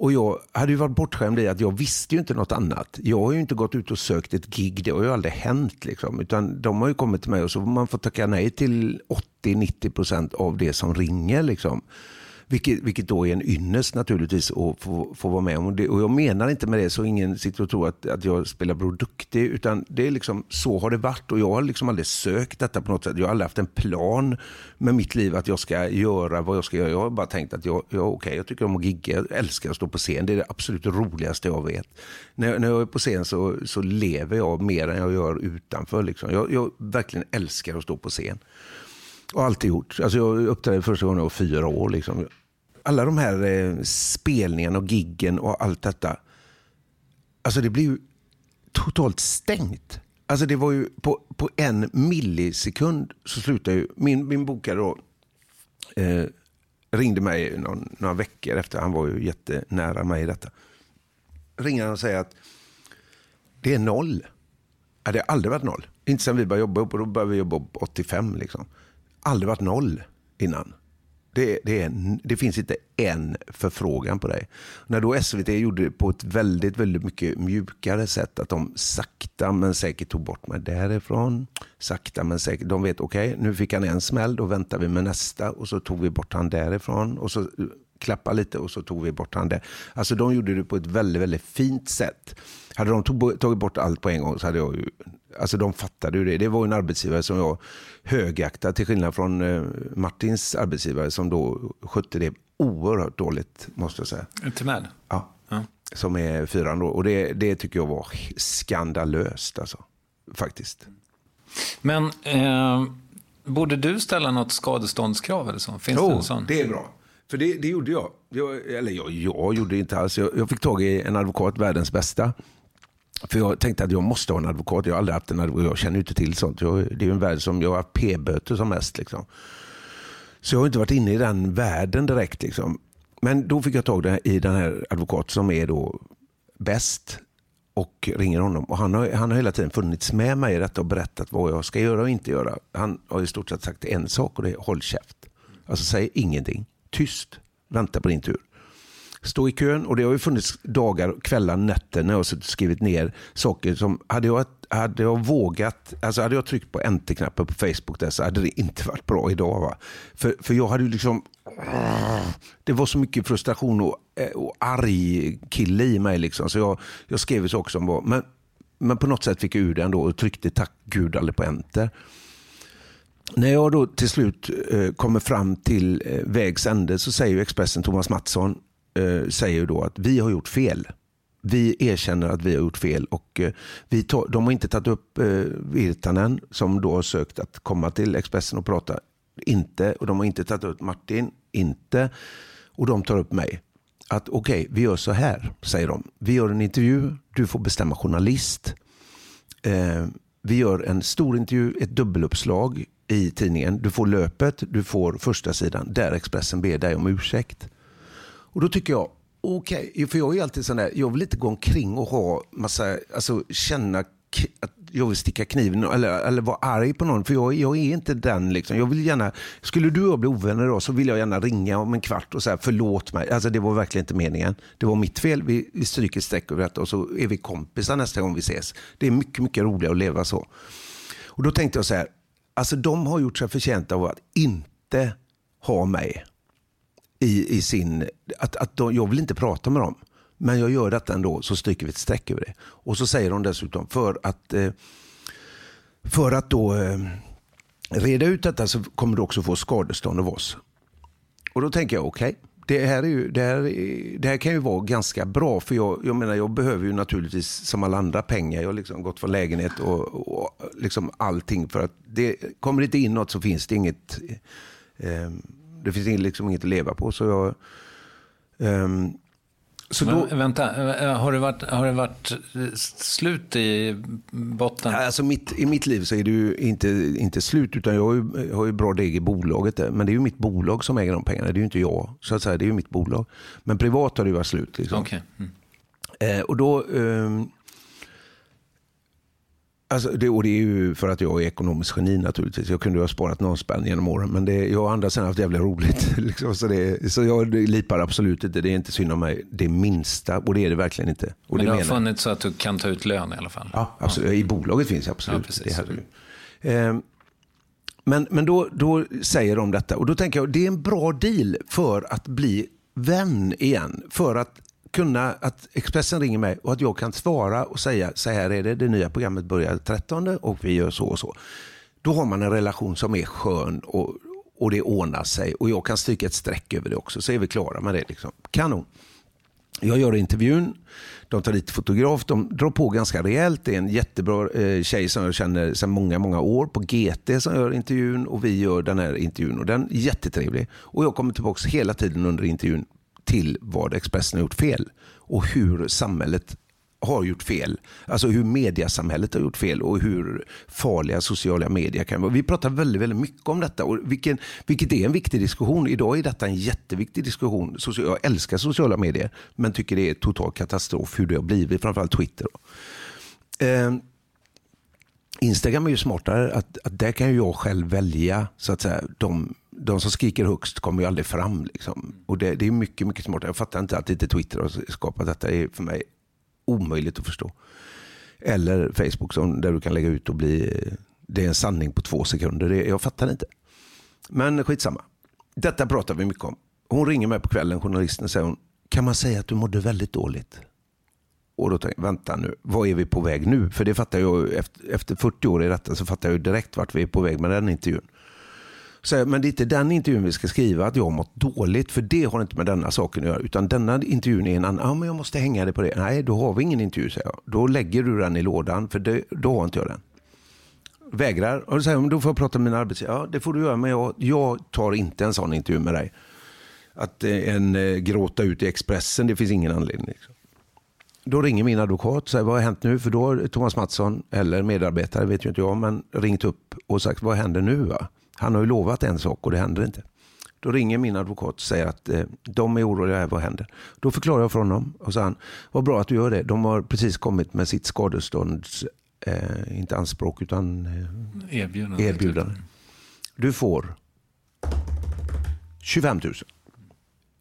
Och jag hade ju varit bortskämd i att jag visste ju inte något annat. Jag har ju inte gått ut och sökt ett gig, det har ju aldrig hänt. Liksom. Utan de har ju kommit till mig och så får man tacka nej till 80-90% av det som ringer. Liksom. Vilket, vilket då är en ynnest naturligtvis att få, få vara med om. Det, och jag menar inte med det så ingen sitter och tror att, att jag spelar Bror Duktig. Utan det är liksom, så har det varit och jag har liksom aldrig sökt detta på något sätt. Jag har aldrig haft en plan med mitt liv att jag ska göra vad jag ska göra. Jag har bara tänkt att jag, jag, okay, jag tycker om att gigga, jag älskar att stå på scen. Det är det absolut roligaste jag vet. När, när jag är på scen så, så lever jag mer än jag gör utanför. Liksom. Jag, jag verkligen älskar att stå på scen. Och alltid gjort. Alltså jag uppträdde första gången jag var fyra år. Liksom alla de här eh, spelningarna och giggen och allt detta. Alltså det blir ju totalt stängt. Alltså det var ju på, på en millisekund så slutade ju, min, min bokare då, eh, ringde mig någon, några veckor efter, han var ju jättenära mig i detta. Ringer han och säger att det är noll. Ja, det har aldrig varit noll. Inte sen vi började jobba upp och då började vi jobba upp 85 liksom. Aldrig varit noll innan. Det, det, är, det, finns inte en förfrågan på dig. När då SVT gjorde det på ett väldigt, väldigt mycket mjukare sätt, att de sakta men säkert tog bort mig därifrån. Sakta men säkert. De vet, okej, okay, nu fick han en smäll, då väntar vi med nästa och så tog vi bort han därifrån. Och så eh, klappa lite och så tog vi bort han där. Alltså de gjorde det på ett väldigt, väldigt fint sätt. Hade de tagit bort allt på en gång så hade jag ju, alltså de fattade ju det. Det var en arbetsgivare som jag högaktade till skillnad från eh, Martins arbetsgivare som då skötte det oerhört dåligt måste jag säga. Timell? Ja. ja. Som är fyran då. Och det, det tycker jag var skandalöst alltså. Faktiskt. Men eh, borde du ställa något skadeståndskrav eller så? Finns jo, det en sån? det är bra. För det, det gjorde jag. jag. Eller jag, jag gjorde inte alls. Jag, jag fick tag i en advokat, världens bästa. För jag tänkte att jag måste ha en advokat. Jag har aldrig haft en advokat. Jag känner inte till sånt. Jag, det är en värld som jag har haft p-böter som mest. Liksom. Så jag har inte varit inne i den världen direkt. Liksom. Men då fick jag tag i den här advokaten som är då bäst och ringer honom. Och han, har, han har hela tiden funnits med mig i detta och berättat vad jag ska göra och inte göra. Han har i stort sett sagt en sak och det är håll käft. Alltså säg ingenting. Tyst. Vänta på din tur. Stå i kön och det har ju funnits dagar, kvällar, nätter när jag har skrivit ner saker som, hade jag, hade jag vågat, alltså hade jag tryckt på enter-knappen på Facebook där så hade det inte varit bra idag. Va? För, för jag hade ju liksom, det var så mycket frustration och, eh, och arg kille i mig liksom. Så jag, jag skrev saker som var, men, men på något sätt fick jag ur det ändå och tryckte tack gud aldrig på enter. När jag då till slut eh, kommer fram till eh, vägs ände så säger Expressen Thomas Mattsson eh, säger då att vi har gjort fel. Vi erkänner att vi har gjort fel och eh, vi tar, de har inte tagit upp eh, Virtanen som då har sökt att komma till Expressen och prata. Inte. Och de har inte tagit upp Martin. Inte. Och de tar upp mig. Att okej, okay, vi gör så här, säger de. Vi gör en intervju, du får bestämma journalist. Eh, vi gör en stor intervju, ett dubbeluppslag i tidningen. Du får löpet, du får första sidan där Expressen ber dig om ursäkt. Och då tycker jag, okej, okay, för jag är alltid sån där, jag vill inte gå omkring och ha massa, alltså känna att jag vill sticka kniven eller, eller vara arg på någon. För jag, jag är inte den. Liksom. Jag vill gärna, skulle du och jag bli ovänner idag så vill jag gärna ringa om en kvart och säga förlåt mig. Alltså det var verkligen inte meningen. Det var mitt fel. Vi, vi stryker streck över detta och så är vi kompisar nästa gång vi ses. Det är mycket, mycket roligare att leva så. Och då tänkte jag så här, alltså de har gjort sig förtjänta av att inte ha mig i, i sin... Att, att de, jag vill inte prata med dem. Men jag gör detta ändå, så stryker vi ett streck över det. Och så säger de dessutom, för att, eh, för att då eh, reda ut detta så kommer du också få skadestånd av oss. Och då tänker jag, okej, okay, det, här det, här, det här kan ju vara ganska bra. För jag, jag menar, jag behöver ju naturligtvis som alla andra pengar. Jag har liksom gått från lägenhet och, och liksom allting. För att det kommer inte in något så finns det inget. Eh, det finns liksom inget att leva på. Så jag, um, så Men, då, vänta, eh, har det, varit, har det varit slut i botten? Alltså mitt, I mitt liv så är det ju inte, inte slut, utan jag har ju, jag har ju bra deg i bolaget. Där. Men det är ju mitt bolag som äger de pengarna, det är ju inte jag. Så att säga, det är ju mitt bolag. Men privat har det ju varit slut. Liksom. Okay. Mm. Eh, och då... Um, Alltså det, och det är ju för att jag är ekonomisk geni naturligtvis. Jag kunde ha sparat någon spänn genom åren. Men det, jag har andra sidan haft jävligt roligt. Liksom, så, det, så jag lipar absolut inte. Det är inte synd om mig det minsta. Och det är det verkligen inte. Och men det, det har funnits så att du kan ta ut lön i alla fall? Ja, absolut. Ja. I bolaget finns det absolut. Ja, precis. Det eh, men men då, då säger de detta. Och då tänker jag det är en bra deal för att bli vän igen. För att kunna att Expressen ringer mig och att jag kan svara och säga så här är det, det nya programmet börjar 13 och vi gör så och så. Då har man en relation som är skön och, och det ordnar sig och jag kan stryka ett streck över det också så är vi klara med det. Liksom. Kanon. Jag gör intervjun, de tar dit fotograf, de drar på ganska rejält. Det är en jättebra eh, tjej som jag känner sedan många, många år på GT som gör intervjun och vi gör den här intervjun och den är jättetrevlig. Och jag kommer tillbaka hela tiden under intervjun till vad Expressen har gjort fel och hur samhället har gjort fel. Alltså hur mediasamhället har gjort fel och hur farliga sociala medier kan vara. Vi pratar väldigt, väldigt mycket om detta, och vilken, vilket är en viktig diskussion. Idag är detta en jätteviktig diskussion. Jag älskar sociala medier, men tycker det är total katastrof hur det har blivit, framförallt Twitter. Eh, Instagram är ju smartare, att, att där kan jag själv välja så att säga, de de som skriker högst kommer ju aldrig fram. Liksom. Och det, det, är mycket, mycket smartare. Jag fattar inte att inte Twitter har skapat detta. Det är för mig omöjligt att förstå. Eller Facebook som, där du kan lägga ut och bli... Det är en sanning på två sekunder. Det, jag fattar inte. Men skitsamma. Detta pratar vi mycket om. Hon ringer mig på kvällen, journalisten, och säger hon, kan man säga att du mådde väldigt dåligt? Och då tänkte jag, vänta nu, vad är vi på väg nu? För det fattar jag, efter, efter 40 år i detta så fattar jag direkt vart vi är på väg med den intervjun. Så, men det är inte den intervjun vi ska skriva, att jag har mått dåligt, för det har inte med denna saken att göra. Utan denna intervjun är en annan, ja men jag måste hänga det på det. Nej, då har vi ingen intervju, säger jag. Då lägger du den i lådan, för det, då har inte jag den. Vägrar, och då säger jag, då får jag prata med min arbetsgivare. Ja, det får du göra, men jag, jag tar inte en sån intervju med dig. Att eh, en eh, gråta ut i Expressen, det finns ingen anledning. Liksom. Då ringer min advokat och säger, vad har hänt nu? För då har Thomas Mattsson, eller medarbetare, vet ju inte jag, men ringt upp och sagt, vad händer nu? Va? Han har ju lovat en sak och det händer inte. Då ringer min advokat och säger att eh, de är oroliga över vad händer. Då förklarar jag för honom och sa han, vad bra att du gör det. De har precis kommit med sitt skadestånds, eh, inte anspråk utan eh, Erbjudande. erbjudande. Du får 25 000.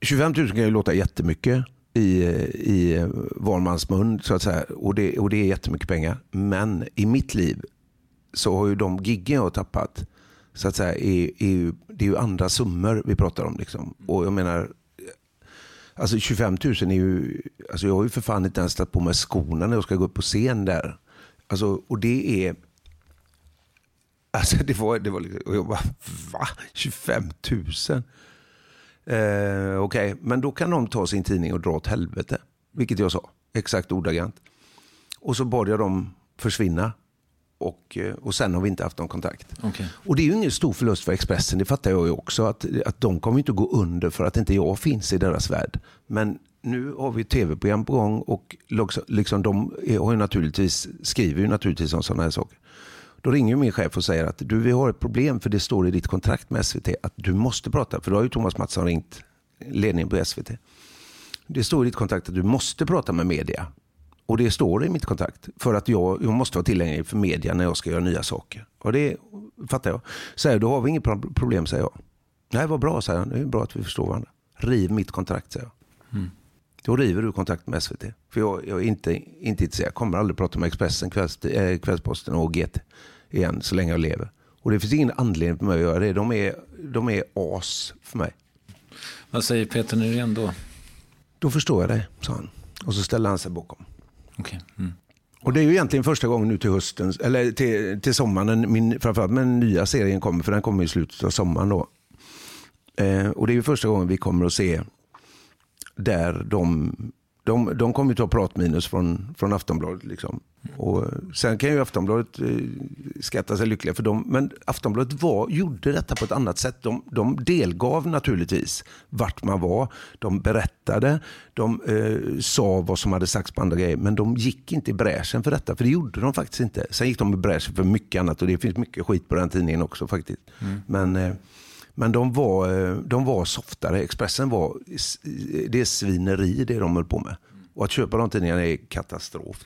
25 000 kan ju låta jättemycket i, i var mans mun så att säga. Och det, och det är jättemycket pengar. Men i mitt liv så har ju de giggen jag har tappat så att säga, är, är ju, det är ju andra summor vi pratar om. Liksom. Och jag menar, alltså 25 000 är ju, alltså jag har ju för fan inte ens tagit på mig skorna när jag ska gå upp på scen där. Alltså, och det är, alltså det var, det var liksom, och jag bara, va? 25 000? Eh, Okej, okay. men då kan de ta sin tidning och dra åt helvete. Vilket jag sa, exakt ordagrant. Och så bad jag dem försvinna. Och, eh, och sen har vi inte haft någon kontakt. Okay. Och det är ju ingen stor förlust för Expressen, det fattar jag ju också. Att, att de kommer inte gå under för att inte jag finns i deras värld. Men nu har vi tv-program på gång och liksom, de har ju naturligtvis, skriver ju naturligtvis om sådana här saker. Då ringer min chef och säger att du, vi har ett problem för det står i ditt kontrakt med SVT att du måste prata. För då har ju Thomas Mattsson ringt ledningen på SVT. Det står i ditt kontrakt att du måste prata med media. Och det står i mitt kontrakt. För att jag, jag måste vara tillgänglig för media när jag ska göra nya saker. Och det fattar jag. Säger då har vi inget problem, säger jag. Nej, vad bra, säger han. Det är bra att vi förstår varandra. Riv mitt kontrakt, säger jag. Mm. Då river du kontrakt med SVT. För jag, jag är inte, inte intresserad. Jag kommer aldrig prata med Expressen, kvälls, äh, Kvällsposten och GT igen så länge jag lever. Och det finns ingen anledning för mig att göra det. De är, de är as för mig. Vad säger Peter Nyrén då? Då förstår jag det, sa han. Och så ställde han sig bakom. Okay. Mm. Och det är ju egentligen första gången nu till hösten, eller till, till sommaren, min, framförallt med den nya serien kommer, för den kommer i slutet av sommaren då. Eh, och det är ju första gången vi kommer att se där de de, de kommer ju ta pratminus från, från Aftonbladet. Liksom. Och sen kan ju Aftonbladet eh, skatta sig lyckliga för dem. Men Aftonbladet var, gjorde detta på ett annat sätt. De, de delgav naturligtvis vart man var. De berättade, de eh, sa vad som hade sagts på andra grejer. Men de gick inte i bräschen för detta, för det gjorde de faktiskt inte. Sen gick de i bräschen för mycket annat och det finns mycket skit på den tidningen också faktiskt. Mm. Men eh, men de var, eh, de var softare. Expressen var, det är svineri det de höll på med. Och att köpa de tidningarna är katastrof.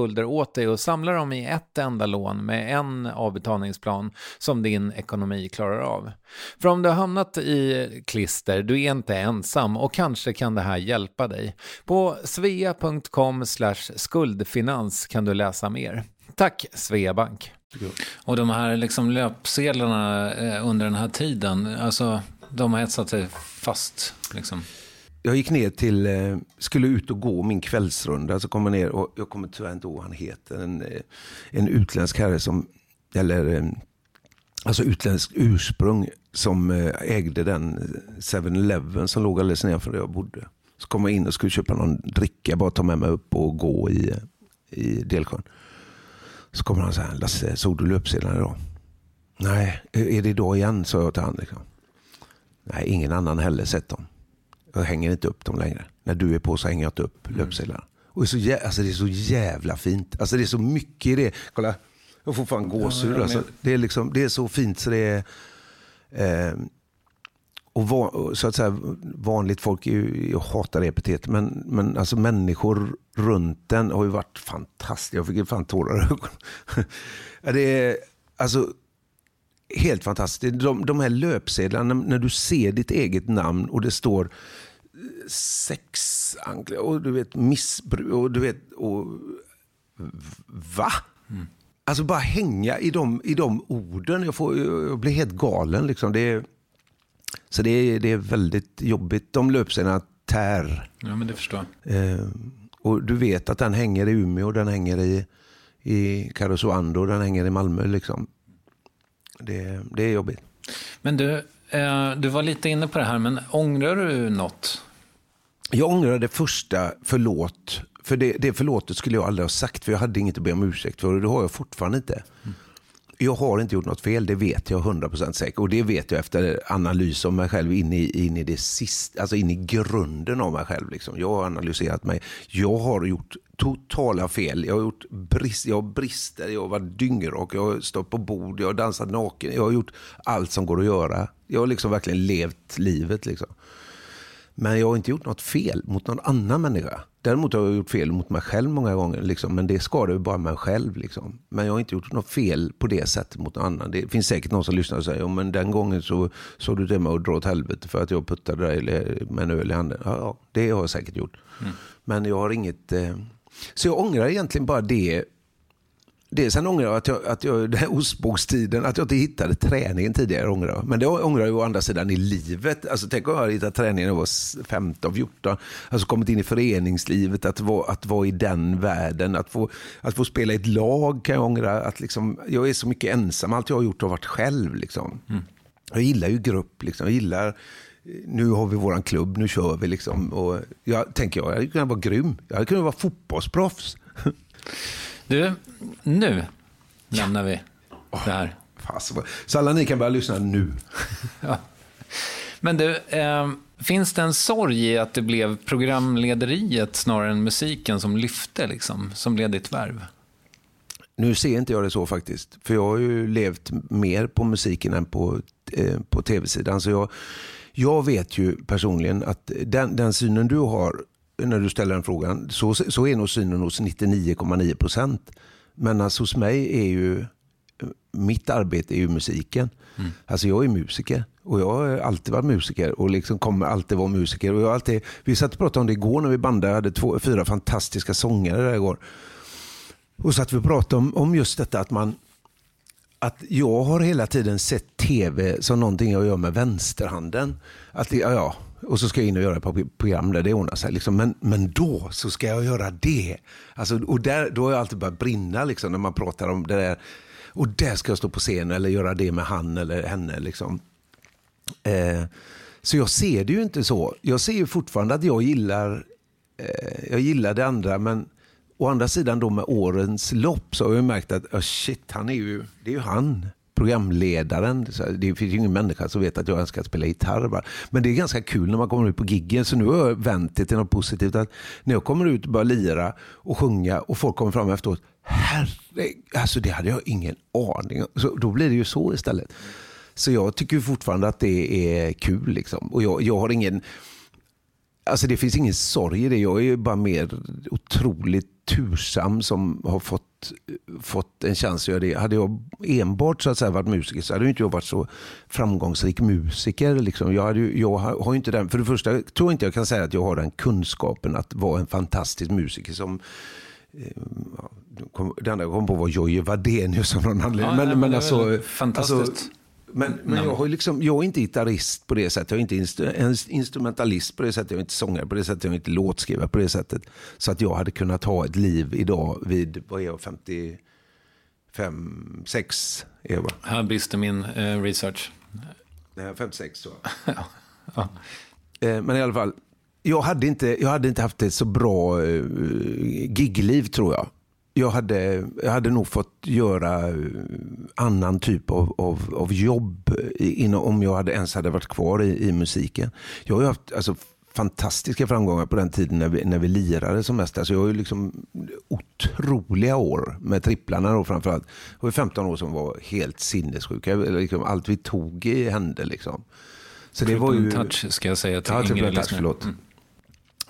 skulder åt dig och samla dem i ett enda lån med en avbetalningsplan som din ekonomi klarar av. För om du har hamnat i klister, du är inte ensam och kanske kan det här hjälpa dig. På svea.com skuldfinans kan du läsa mer. Tack Sveabank. Och de här liksom löpsedlarna eh, under den här tiden, alltså de har etsat sig fast liksom jag gick ner till, eh, skulle ut och gå min kvällsrunda. Så kom jag ner och jag kommer tyvärr inte ihåg vad han heter. En, eh, en utländsk herre som, eller eh, alltså utländsk ursprung som ägde den 7-Eleven som låg alldeles nedanför där jag bodde. Så kom jag in och skulle köpa någon dricka, bara ta med mig upp och gå i, i Delsjön. Så kommer han så här, Lasse, såg du löpsedlarna idag? Nej, är det idag igen? sa jag till honom. Liksom. Nej, ingen annan heller sett dem. Jag hänger inte upp dem längre. När du är på så hänger jag inte upp mm. löpsedlarna. Och det är, så, alltså det är så jävla fint. Alltså det är så mycket i det. Kolla, jag får fan gåshud. Ja, alltså. det, är liksom, det är så fint så det är... Eh, och van, så att säga, vanligt folk, är ju, jag hatar det epitetet, men, men alltså människor runt den har ju varit fantastiska. Jag fick fan tårar i ögonen. det är, alltså, helt fantastiskt. De, de här löpsedlarna, när du ser ditt eget namn och det står sex och du vet missbruk och du vet och va? Mm. Alltså bara hänga i de, i de orden. Jag, får, jag blir helt galen. Liksom. Det är, så det är, det är väldigt jobbigt. De löpsedlarna tär. Ja, men det förstår jag. Eh, och du vet att den hänger i Umeå, den hänger i, i Karesuando, den hänger i Malmö. Liksom det, det är jobbigt. Men du, eh, du var lite inne på det här, men ångrar du något? Jag ångrar det första förlåt. För det, det förlåtet skulle jag aldrig ha sagt, för jag hade inget att be om ursäkt för och det har jag fortfarande inte. Mm. Jag har inte gjort något fel, det vet jag 100% säkert. Och det vet jag efter analys av mig själv in i, in i, det sista, alltså in i grunden av mig själv. Liksom. Jag har analyserat mig. Jag har gjort totala fel. Jag har gjort brist, jag har brister, jag har varit dyngrak, jag har stått på bord, jag har dansat naken. Jag har gjort allt som går att göra. Jag har liksom verkligen levt livet. Liksom. Men jag har inte gjort något fel mot någon annan människa. Däremot har jag gjort fel mot mig själv många gånger. Liksom, men det skadar ju bara mig själv. Liksom. Men jag har inte gjort något fel på det sättet mot någon annan. Det finns säkert någon som lyssnar och säger, men den gången så såg du till mig att dra åt helvete för att jag puttade dig med en öl i handen. Ja, ja, det har jag säkert gjort. Mm. Men jag har inget... Eh... Så jag ångrar egentligen bara det det, sen ångrar jag att jag, att jag den här ostbågstiden, att jag inte hittade träningen tidigare. Ångrar Men det ångrar jag å andra sidan i livet. Alltså, tänk om jag hade hittat träningen när jag var 15, 14. Alltså kommit in i föreningslivet, att vara, att vara i den världen. Att få, att få spela i ett lag kan jag ångra. Att liksom, jag är så mycket ensam. Allt jag har gjort har varit själv. Liksom. Mm. Jag gillar ju grupp. Liksom. Jag gillar nu har vi våran klubb, nu kör vi. Liksom. Och jag tänker, jag hade kunnat vara grym. Jag hade kunnat vara fotbollsproffs. Du, nu lämnar vi det här. Så alla ni kan börja lyssna nu. ja. Men du, eh, finns det en sorg i att det blev programlederiet snarare än musiken som lyfte, liksom, som blev ditt värv? Nu ser inte jag det så faktiskt. För jag har ju levt mer på musiken än på, eh, på tv-sidan. Så jag, jag vet ju personligen att den, den synen du har när du ställer den frågan. Så, så är nog synen hos 99,9 procent. Men alltså hos mig är ju, mitt arbete är ju musiken. Mm. Alltså jag är musiker och jag har alltid varit musiker och liksom kommer alltid vara musiker. Och jag alltid, vi satt och pratade om det igår när vi bandade, hade två, fyra fantastiska sångare där igår. Och så att vi pratade om, om just detta att man, att jag har hela tiden sett tv som någonting jag gör med vänsterhanden. Att det, ja, och så ska jag in och göra ett program där det ordnar sig. Liksom. Men, men då så ska jag göra det. Alltså, och där, då har jag alltid börjat brinna liksom, när man pratar om det där. Och där ska jag stå på scen eller göra det med han eller henne. Liksom. Eh, så jag ser det ju inte så. Jag ser ju fortfarande att jag gillar, eh, jag gillar det andra, men å andra sidan då med årens lopp så har jag märkt att oh shit, han är ju, det är ju han programledaren. Det finns ju ingen människa som vet att jag önskar spela gitarr. Bara. Men det är ganska kul när man kommer ut på giggen. Så nu har jag vänt det till något positivt. Att när jag kommer ut och börjar lira och sjunga och folk kommer fram efteråt. Herregud, alltså det hade jag ingen aning om. Så Då blir det ju så istället. Så jag tycker fortfarande att det är kul. Liksom. Och jag, jag har ingen... Alltså det finns ingen sorg i det. Jag är bara mer otroligt tursam som har fått, fått en chans att göra det. Hade jag enbart så att säga, varit musiker så hade jag inte varit så framgångsrik musiker. Liksom. Jag, hade, jag har inte den, för det första tror jag inte jag kan säga att jag har den kunskapen att vara en fantastisk musiker som eh, det enda jag kom på var Jojje Wadenius av någon anledning. Ja, men, men, alltså, fantastiskt. Alltså, men, men jag, har liksom, jag är inte gitarrist på det sättet. Jag är inte instru instrumentalist på det sättet. Jag är inte sångare på det sättet. Jag är inte låtskrivare på det sättet. Så att jag hade kunnat ha ett liv idag vid, vad är jag, 55, 6 är jag Här brister min eh, research. Nej, 56 tror jag. ja. eh, men i alla fall, jag hade inte, jag hade inte haft ett så bra eh, gigliv tror jag jag hade, jag hade nog fått göra eh, annan typ av, av, av jobb inom, om jag hade ens hade varit kvar i, i musiken. Jag har haft alltså, fantastiska framgångar på den tiden när vi, när vi lirade som mest. Alltså jag har ju liksom otroliga år med tripplarna då framförallt. Det var 15 år som var helt sinnessjuka. Liksom, allt vi tog i hände liksom. Så det var ju... touch ska jag säga till ja, yngre lyssnare. Mm.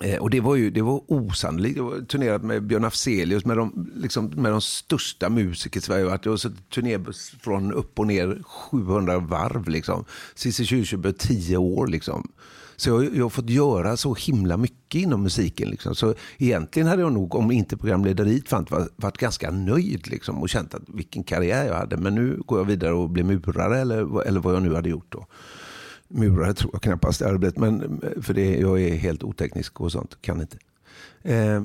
Eh, och det var ju det var osannolikt. Jag har turnerat med Björn Afzelius, med de, liksom, med de största musiker i Sverige. Jag har suttit turnébuss från upp och ner 700 varv. Liksom. Cissi Kyrkjebø 10 år. Liksom. Så jag, jag har fått göra så himla mycket inom musiken. Liksom. Så egentligen hade jag nog, om inte programlederiet fanns, varit, varit ganska nöjd liksom, och känt att vilken karriär jag hade. Men nu går jag vidare och blir murare eller, eller vad jag nu hade gjort då murare tror jag knappast hade blivit. Men, för det, jag är helt oteknisk och sånt. Kan inte. Eh,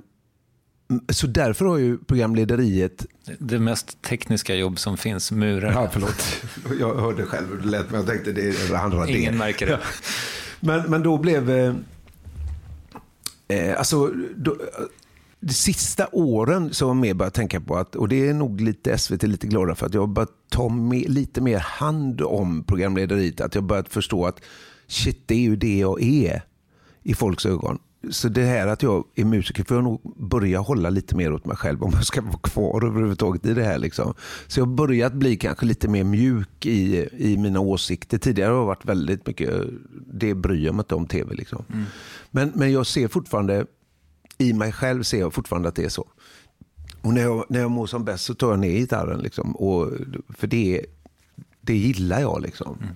så därför har ju programlederiet... Det mest tekniska jobb som finns, murare. Ja, förlåt. Jag hörde själv hur det lät, men jag tänkte det om det. Ingen märker det. Men, men då blev... Eh, eh, alltså, då, de sista åren så har jag mer börjat tänka på att, och det är nog lite SVT lite glada för, att jag har börjat ta med, lite mer hand om programlederiet. Att jag har börjat förstå att shit, det är ju det jag är i folks ögon. Så det här att jag är musiker får jag nog börja hålla lite mer åt mig själv om jag ska vara kvar överhuvudtaget i det här. Liksom. Så jag har börjat bli kanske lite mer mjuk i, i mina åsikter. Tidigare har jag varit väldigt mycket, det bryr jag mig inte om tv. Liksom. Mm. Men, men jag ser fortfarande i mig själv ser jag fortfarande att det är så. Och när jag, när jag mår som bäst så tar jag ner gitarren. Liksom, och, för det, det gillar jag. Liksom. Mm.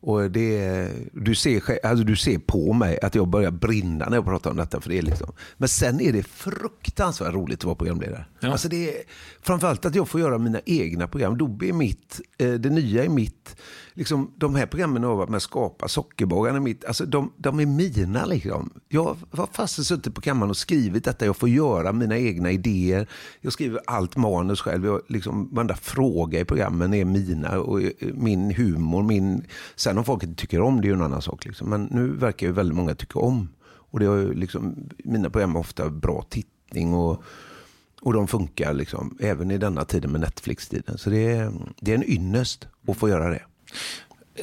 Och det, du, ser, alltså du ser på mig att jag börjar brinna när jag pratar om detta. För det är liksom. Men sen är det fruktansvärt roligt att vara programledare. Ja. Alltså det är, framförallt att jag får göra mina egna program. Dobby är mitt, eh, det nya är mitt liksom, de här programmen har varit med att skapa, Sockerbagarna mitt, alltså de, de är mina. Liksom. Jag har fast suttit på kammaren och skrivit detta. Jag får göra mina egna idéer. Jag skriver allt manus själv. Jag, liksom, varenda fråga i programmen är mina. Och eh, min humor, min... Sen om folk inte tycker om det är ju en annan sak. Liksom. Men nu verkar ju väldigt många tycka om. Och det har liksom, mina program har ofta bra tittning. och och de funkar liksom, även i denna tiden med Netflix-tiden. Så det är, det är en ynnest att få göra det.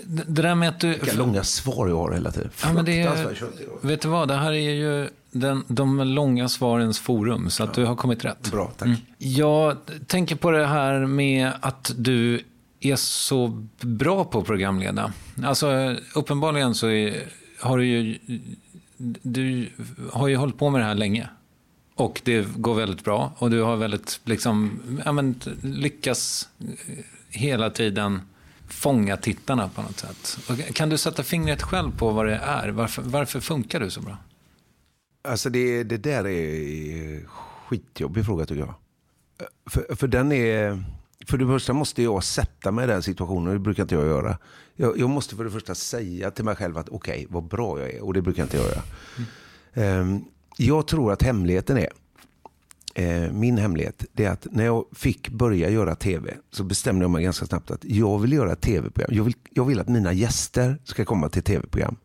Det där med att du... Vilka långa svar jag har hela tiden. Ja, men det är, vet du vad, det här är ju den, de långa svarens forum, så att ja. du har kommit rätt. Bra, tack. Mm. Jag tänker på det här med att du är så bra på att programleda. Alltså, uppenbarligen så är, har du ju... Du har ju hållit på med det här länge. Och det går väldigt bra. Och du har väldigt, liksom, ja, men, lyckas hela tiden fånga tittarna på något sätt. Kan du sätta fingret själv på vad det är? Varför, varför funkar du så bra? Alltså det, det där är skitjobbig fråga tycker jag. För, för den är... för det första måste jag sätta mig i den situationen, det brukar inte jag göra. Jag, jag måste för det första säga till mig själv att okej, okay, vad bra jag är, och det brukar inte jag göra. Mm. Um, jag tror att hemligheten är, eh, min hemlighet, det är att när jag fick börja göra tv så bestämde jag mig ganska snabbt att jag vill göra tv-program. Jag vill, jag vill att mina gäster ska komma till tv-program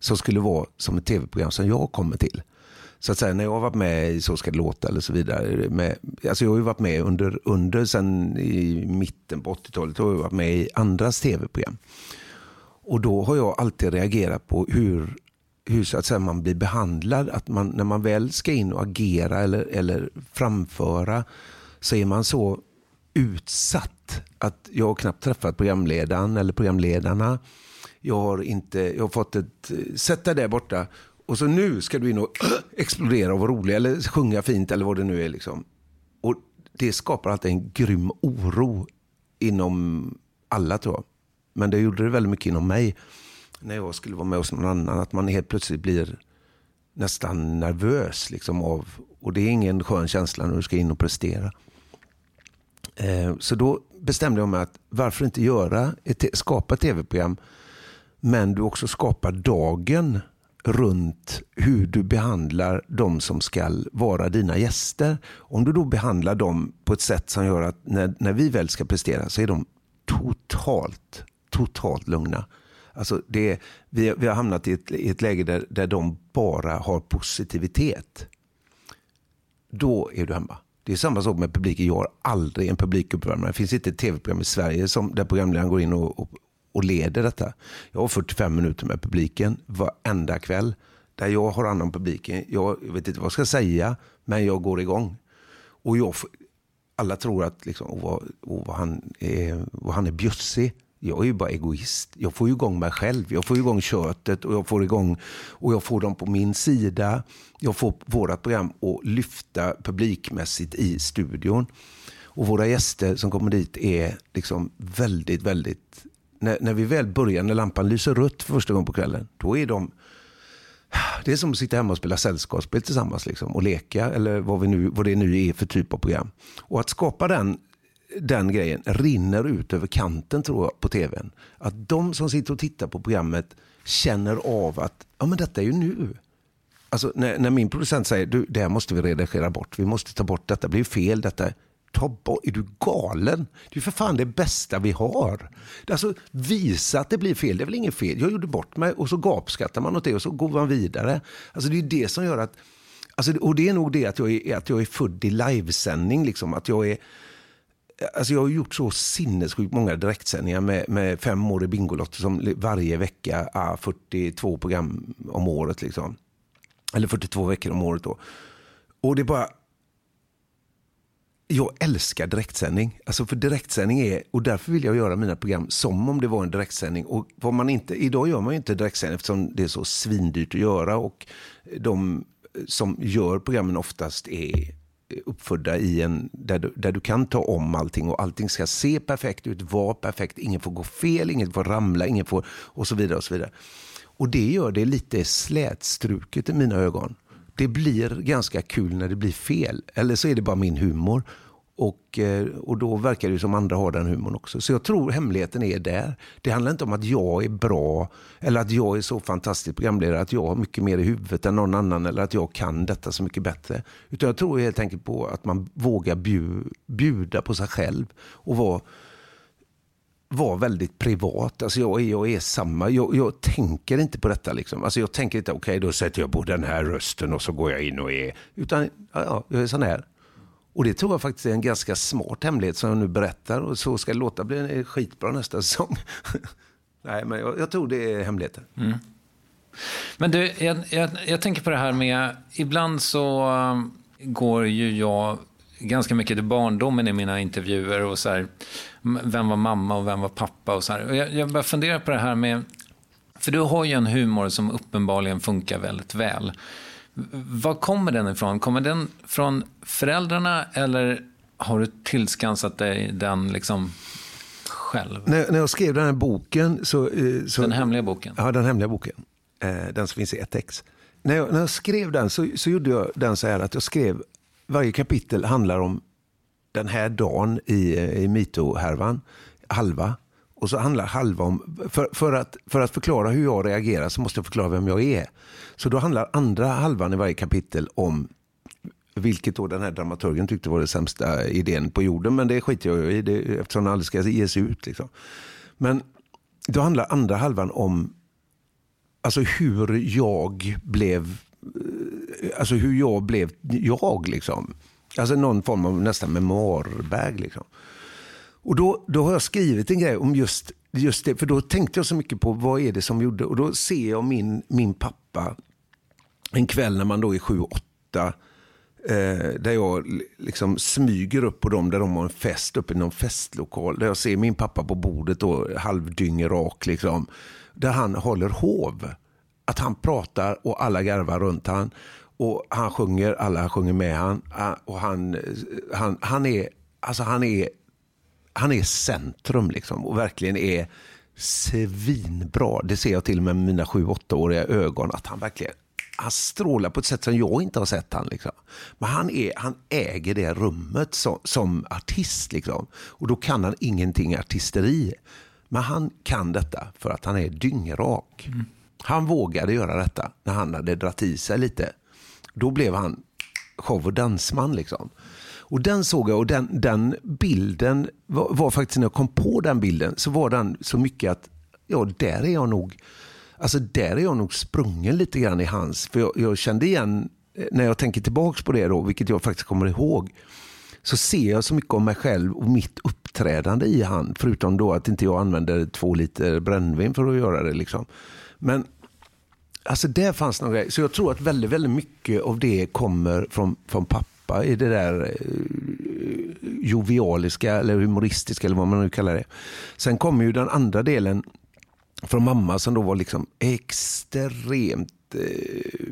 som skulle vara som ett tv-program som jag kommer till. Så att säga, när jag har varit med i Så ska det låta eller så vidare. Med, alltså jag har ju varit med under, under sen i mitten på 80-talet, har jag varit med i andras tv-program. Och då har jag alltid reagerat på hur, hur så att säga, man blir behandlad. Att man, när man väl ska in och agera eller, eller framföra så är man så utsatt att jag har knappt träffat programledaren eller programledarna. Jag har, inte, jag har fått ett, sätt dig där borta och så nu ska du in och explodera och vara rolig eller sjunga fint eller vad det nu är. Liksom. Och det skapar alltid en grym oro inom alla tror jag. Men det gjorde det väldigt mycket inom mig när jag skulle vara med hos någon annan. Att man helt plötsligt blir nästan nervös. Liksom, av, och det är ingen skön känsla när du ska in och prestera. Eh, så då bestämde jag mig att varför inte göra ett, skapa ett tv-program men du också skapar dagen runt hur du behandlar de som ska vara dina gäster. Om du då behandlar dem på ett sätt som gör att när, när vi väl ska prestera så är de totalt, totalt lugna. Alltså det, vi, vi har hamnat i ett, i ett läge där, där de bara har positivitet. Då är du hemma. Det är samma sak med publiken. Jag har aldrig en publikuppvärmare. Det finns inte ett tv-program i Sverige som, där programledaren går in och, och, och leder detta. Jag har 45 minuter med publiken varenda kväll. Där jag har hand om publiken. Jag vet inte vad jag ska säga, men jag går igång. Och jag, alla tror att liksom, och vad, och vad, han är, vad han är bjussig. Jag är ju bara egoist. Jag får ju igång mig själv. Jag får igång köttet och jag får igång och jag får dem på min sida. Jag får vårt program att lyfta publikmässigt i studion. Och våra gäster som kommer dit är liksom väldigt, väldigt när, när vi väl börjar, när lampan lyser rött för första gången på kvällen, då är de det är som att sitta hemma och spela sällskapsspel tillsammans liksom, och leka eller vad, vi nu, vad det nu är för typ av program. Och att skapa den, den grejen rinner ut över kanten tror jag på tvn. Att de som sitter och tittar på programmet känner av att ja, men detta är ju nu. Alltså när, när min producent säger du, det här måste vi redigera bort, vi måste ta bort detta, det blir fel detta ta bort, är du galen? Det är för fan det bästa vi har. Alltså, visa att det blir fel, det är väl inget fel. Jag gjorde bort mig och så gapskattar man åt det och så går man vidare. Alltså, det är det som gör att, alltså, och det är nog det att jag är, att jag är född i livesändning. Liksom, att jag är, Alltså jag har gjort så sinnessjukt många direktsändningar med, med fem år i Bingolotto som varje vecka, är 42 program om året. Liksom. Eller 42 veckor om året. Då. Och det är bara, jag älskar direktsändning. Alltså för direktsändning är, och därför vill jag göra mina program som om det var en direktsändning. Och vad man inte, idag gör man ju inte direktsändning eftersom det är så svindyrt att göra. Och de som gör programmen oftast är uppfödda i en, där du, där du kan ta om allting och allting ska se perfekt ut, vara perfekt, ingen får gå fel, ingen får ramla, ingen får och så vidare. Och så vidare. Och det gör det lite slätstruket i mina ögon det blir ganska kul när det blir fel. Eller så är det bara min humor. Och, eh, och då verkar det som andra har den humorn också. Så jag tror hemligheten är där. Det handlar inte om att jag är bra eller att jag är så fantastisk programledare att jag har mycket mer i huvudet än någon annan eller att jag kan detta så mycket bättre. Utan jag tror helt enkelt på att man vågar bjuda på sig själv och vara var väldigt privat. Alltså jag, jag är samma. Jag, jag, tänker inte på detta. Liksom. Alltså jag tänker inte, okej okay, då sätter jag på den här rösten och så går jag in och är. Utan ja, jag är sån här. Och det tror jag faktiskt är en ganska smart hemlighet som jag nu berättar. Och så ska det låta bli skitbra nästa säsong. Nej, men jag, jag, tror det är hemligheten. Mm. Men du, jag, jag, jag, tänker på det här med, ibland så um, går ju jag ganska mycket till barndomen i mina intervjuer och så här, vem var mamma och vem var pappa och så här. Och jag, jag börjar fundera på det här med, för du har ju en humor som uppenbarligen funkar väldigt väl. Var kommer den ifrån? Kommer den från föräldrarna eller har du tillskansat dig den liksom själv? När, när jag skrev den här boken så, eh, så... Den hemliga boken? Ja, den hemliga boken. Eh, den som finns i ett ex. När jag, när jag skrev den så, så gjorde jag den så här att jag skrev varje kapitel handlar om den här dagen i, i Mito-härvan, halva. Och så handlar halva om, för, för, att, för att förklara hur jag reagerar så måste jag förklara vem jag är. Så då handlar andra halvan i varje kapitel om vilket då den här dramaturgen tyckte var den sämsta idén på jorden. Men det skiter jag i det, eftersom den aldrig ska ges ut. Liksom. Men då handlar andra halvan om alltså hur jag blev eh, alltså hur jag blev jag. Liksom. Alltså någon form av nästan memoarbag. Liksom. Och då, då har jag skrivit en grej om just, just det, för då tänkte jag så mycket på vad är det som gjorde, och då ser jag min, min pappa en kväll när man då är sju, åtta, eh, där jag liksom smyger upp på dem där de har en fest uppe i någon festlokal. Där jag ser min pappa på bordet då, halvdyngrak liksom. Där han håller hov. Att han pratar och alla garvar runt han. Och han sjunger, alla sjunger med han. Och han, eh, han, han är, alltså han är, han är centrum liksom. Och verkligen är svinbra. Det ser jag till med mina sju, åttaåriga ögon. Att han verkligen han strålar på ett sätt som jag inte har sett han. Liksom. Men han, är, han äger det rummet som, som artist. Liksom. Och då kan han ingenting artisteri. Men han kan detta för att han är dyngrak. Mm. Han vågade göra detta när han hade dratt i sig lite. Då blev han show och dansman. Liksom. Och den såg jag och den, den bilden var, var, faktiskt när jag kom på den bilden så var den så mycket att ja, där är jag nog Alltså där är jag nog sprungen lite grann i hans. För jag, jag kände igen, eh, när jag tänker tillbaks på det då, vilket jag faktiskt kommer ihåg, så ser jag så mycket om mig själv och mitt uppträdande i han. Förutom då att inte jag använder två liter brännvin för att göra det. Liksom. Men alltså där fanns någon grej. Så jag tror att väldigt, väldigt mycket av det kommer från, från pappa i det där eh, jovialiska eller humoristiska eller vad man nu kallar det. Sen kommer ju den andra delen från mamma som då var liksom extremt eh,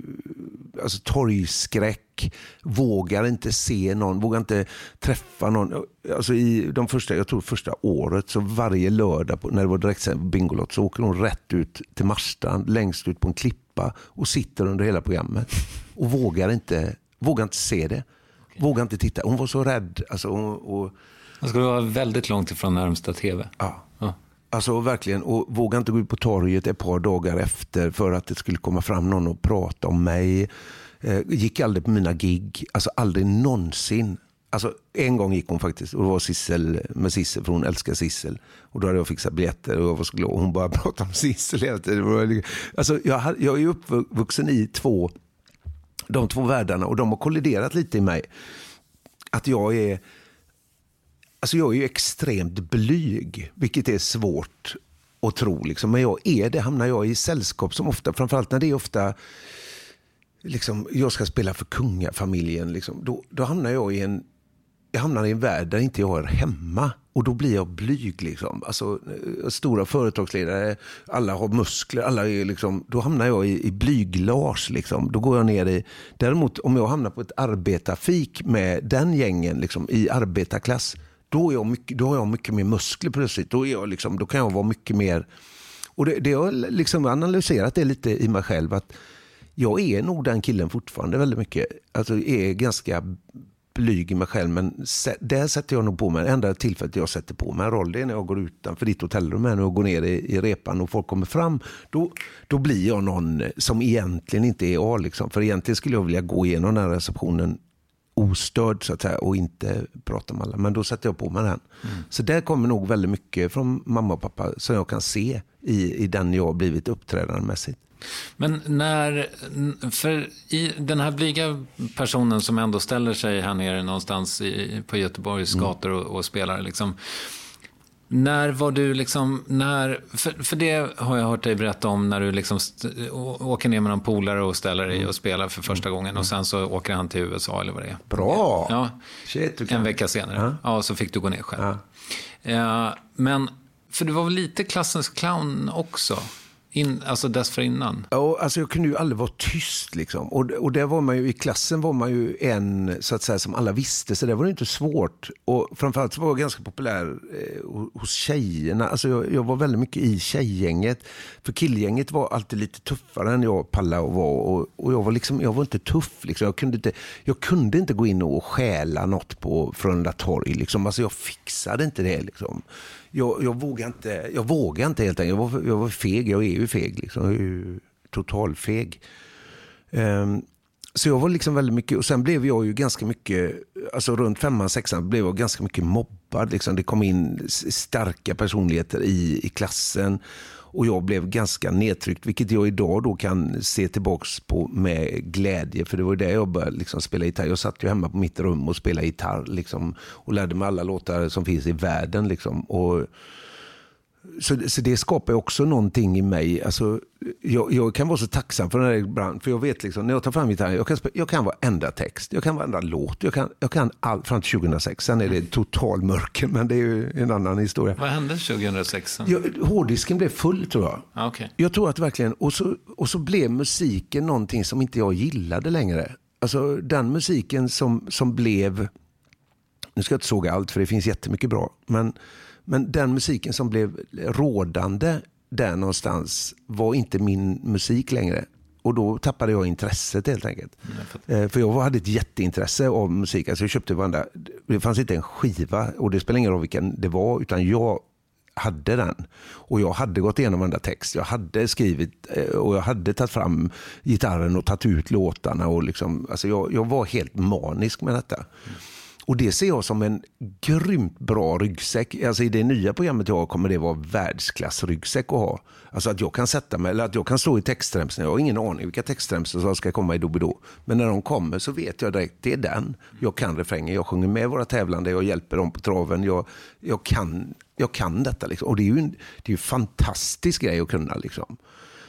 alltså torgskräck, vågar inte se någon, vågar inte träffa någon. Alltså i de första, jag tror första året, så varje lördag på, när det var direktsänd Bingolott så åker hon rätt ut till Marstrand, längst ut på en klippa och sitter under hela programmet. Och vågar inte, vågar inte se det. Vågar inte titta. Hon var så rädd. Alltså, och, och... Man skulle vara väldigt långt ifrån närmsta tv. Ja. ja. Alltså verkligen, och våga inte gå ut på torget ett par dagar efter för att det skulle komma fram någon och prata om mig. Eh, gick aldrig på mina gig, alltså aldrig någonsin. Alltså, en gång gick hon faktiskt och det var Sissel med Sissel, för hon älskar Sissel. Och då hade jag fixat biljetter och jag var så glad. Hon bara pratade om Sissel hela tiden. Alltså, jag, jag är uppvuxen i två, de två världarna och de har kolliderat lite i mig. Att jag är Alltså jag är ju extremt blyg, vilket är svårt att tro. Liksom. Men jag är det. Hamnar jag i sällskap som ofta, framförallt när det är ofta liksom, jag ska spela för kungafamiljen, liksom, då, då hamnar jag i en jag hamnar i en värld där inte jag är hemma. Och då blir jag blyg. Liksom. Alltså, eh, stora företagsledare, alla har muskler. Alla är liksom, då hamnar jag i, i blyg-Lars. Liksom. Då går jag ner i... Däremot om jag hamnar på ett arbetarfik med den gängen liksom, i arbetarklass då, är jag mycket, då har jag mycket mer muskler plötsligt. Då, är jag liksom, då kan jag vara mycket mer... Och det, det har liksom analyserat det lite i mig själv. att Jag är nog den killen fortfarande väldigt mycket. Alltså är ganska blyg i mig själv. Men där sätter jag nog på mig, enda tillfället jag sätter på mig en roll det är när jag går utanför ditt hotellrum här och går ner i, i repan och folk kommer fram. Då, då blir jag någon som egentligen inte är jag. Liksom. För egentligen skulle jag vilja gå igenom den här receptionen ostörd så att säga och inte prata med alla. Men då sätter jag på mig den. Mm. Så där kommer nog väldigt mycket från mamma och pappa som jag kan se i, i den jag har blivit uppträdandemässigt. Men när, för i den här blyga personen som ändå ställer sig här nere någonstans i, på Göteborgs mm. gator och, och spelar, liksom, när var du liksom, när, för, för det har jag hört dig berätta om när du liksom st- åker ner med någon polare och ställer dig och spelar för första gången och sen så åker han till USA eller vad det är. Bra! Ja, Shit, en vecka senare. Ja. ja, så fick du gå ner själv. Ja. men, för du var väl lite klassens clown också? In, alltså dessförinnan? Ja, alltså jag kunde ju aldrig vara tyst liksom. Och, och där var man ju, i klassen var man ju en, så att säga, som alla visste, så det var det inte svårt. Och framförallt så var jag ganska populär eh, hos tjejerna. Alltså jag, jag, var väldigt mycket i tjejgänget. För killgänget var alltid lite tuffare än jag pallade att vara. Och, och jag var liksom, jag var inte tuff liksom. Jag kunde inte, jag kunde inte gå in och stjäla något på Frölunda torg liksom. Alltså jag fixade inte det liksom jag, jag vågade inte, jag vågade inte helt enkelt. Jag var, jag var feg, jag är ju feg. Liksom. Jag är ju totalfeg. Um, ehm, så jag var liksom väldigt mycket, och sen blev jag ju ganska mycket, alltså runt femman, sexan blev jag ganska mycket mobbad. Liksom. Det kom in starka personligheter i, i klassen. Och jag blev ganska nedtryckt, vilket jag idag då kan se tillbaks på med glädje. För det var där jag började liksom spela gitarr. Jag satt ju hemma på mitt rum och spelade gitarr liksom, och lärde mig alla låtar som finns i världen. Liksom. Och så, så det skapar också någonting i mig. Alltså, jag, jag, kan vara så tacksam för den här ibland, för jag vet liksom, när jag tar fram gitarren, jag kan, jag kan varenda text, jag kan varenda låt, jag kan, jag kan allt fram till 2006. Sen är det total mörker, men det är ju en annan historia. Vad hände 2006? Jag, hårddisken blev full tror jag. Ah, okay. Jag tror att verkligen, och så, och så blev musiken någonting som inte jag gillade längre. Alltså den musiken som, som blev, nu ska jag inte såga allt för det finns jättemycket bra, men men den musiken som blev rådande där någonstans var inte min musik längre. Och då tappade jag intresset helt enkelt. Mm, jag för jag hade ett jätteintresse av musik. Alltså jag köpte varandra, det fanns inte en skiva och det spelar ingen roll vilken det var. Utan jag hade den. Och jag hade gått igenom varenda text. Jag hade skrivit eh, och jag hade tagit fram gitarren och tagit ut låtarna. Och liksom, alltså jag, jag var helt manisk med detta. Mm. Och det ser jag som en grymt bra ryggsäck. Alltså i det nya programmet jag har kommer det vara världsklass-ryggsäck att ha. Alltså att jag kan sätta mig, eller att jag kan stå i textremsorna. Jag har ingen aning vilka textremsor som ska komma i Doobidoo. Men när de kommer så vet jag direkt, det är den. Jag kan refrängen, jag sjunger med våra tävlande, jag hjälper dem på traven. Jag, jag, kan, jag kan detta liksom. Och det är ju en, det är en fantastisk grej att kunna liksom.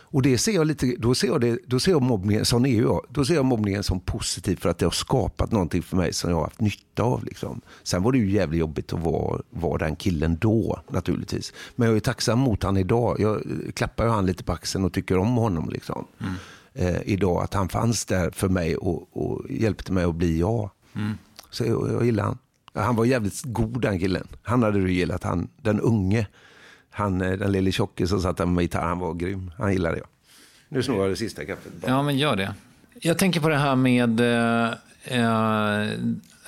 Och det ser jag lite, då ser jag, det, då ser jag mobbningen, sån är jag, då ser jag mobbningen som positiv för att det har skapat någonting för mig som jag har haft nytta av. Liksom. Sen var det ju jävligt jobbigt att vara, vara den killen då naturligtvis. Men jag är tacksam mot han idag. Jag klappar ju han lite på axeln och tycker om honom. Liksom. Mm. Eh, idag, att han fanns där för mig och, och hjälpte mig att bli jag. Mm. Så jag, jag gillar han. Han var jävligt god den killen. Han hade du gillat, han, den unge. Han, eh, den lille tjocke som satt där med gitarr, han var grym. Han gillade jag. Nu snor jag det sista kaffet. Bara. Ja, men gör det. Jag tänker på det här med eh, eh,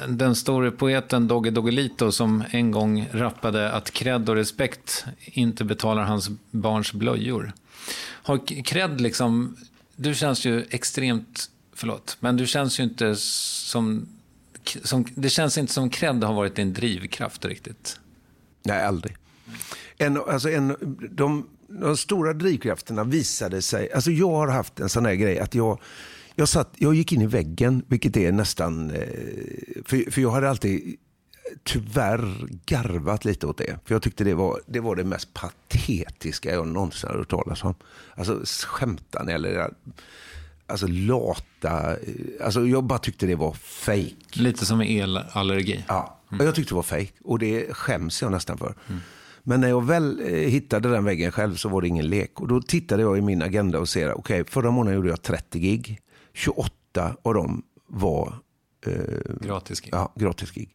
den store poeten Dogge Doggelito som en gång rappade att cred och respekt inte betalar hans barns blöjor. Har cred liksom, du känns ju extremt, förlåt, men du känns ju inte som, som det känns inte som cred har varit din drivkraft riktigt. Nej, aldrig. En, alltså en, de, de stora drivkrafterna visade sig, alltså jag har haft en sån här grej att jag, jag, satt, jag gick in i väggen, vilket är nästan, eh, för, för jag hade alltid tyvärr garvat lite åt det. För jag tyckte det var det, var det mest patetiska jag någonsin har hört talas om. Alltså skämtar ni eller alltså lata, eh, alltså jag bara tyckte det var fake. Lite som elallergi. Ja, mm. jag tyckte det var fake och det skäms jag nästan för. Mm. Men när jag väl eh, hittade den väggen själv så var det ingen lek. Och då tittade jag i min agenda och ser, okej, okay, förra månaden gjorde jag 30 gig. 28 av dem var eh, gratis gig. Ja, gratis gig.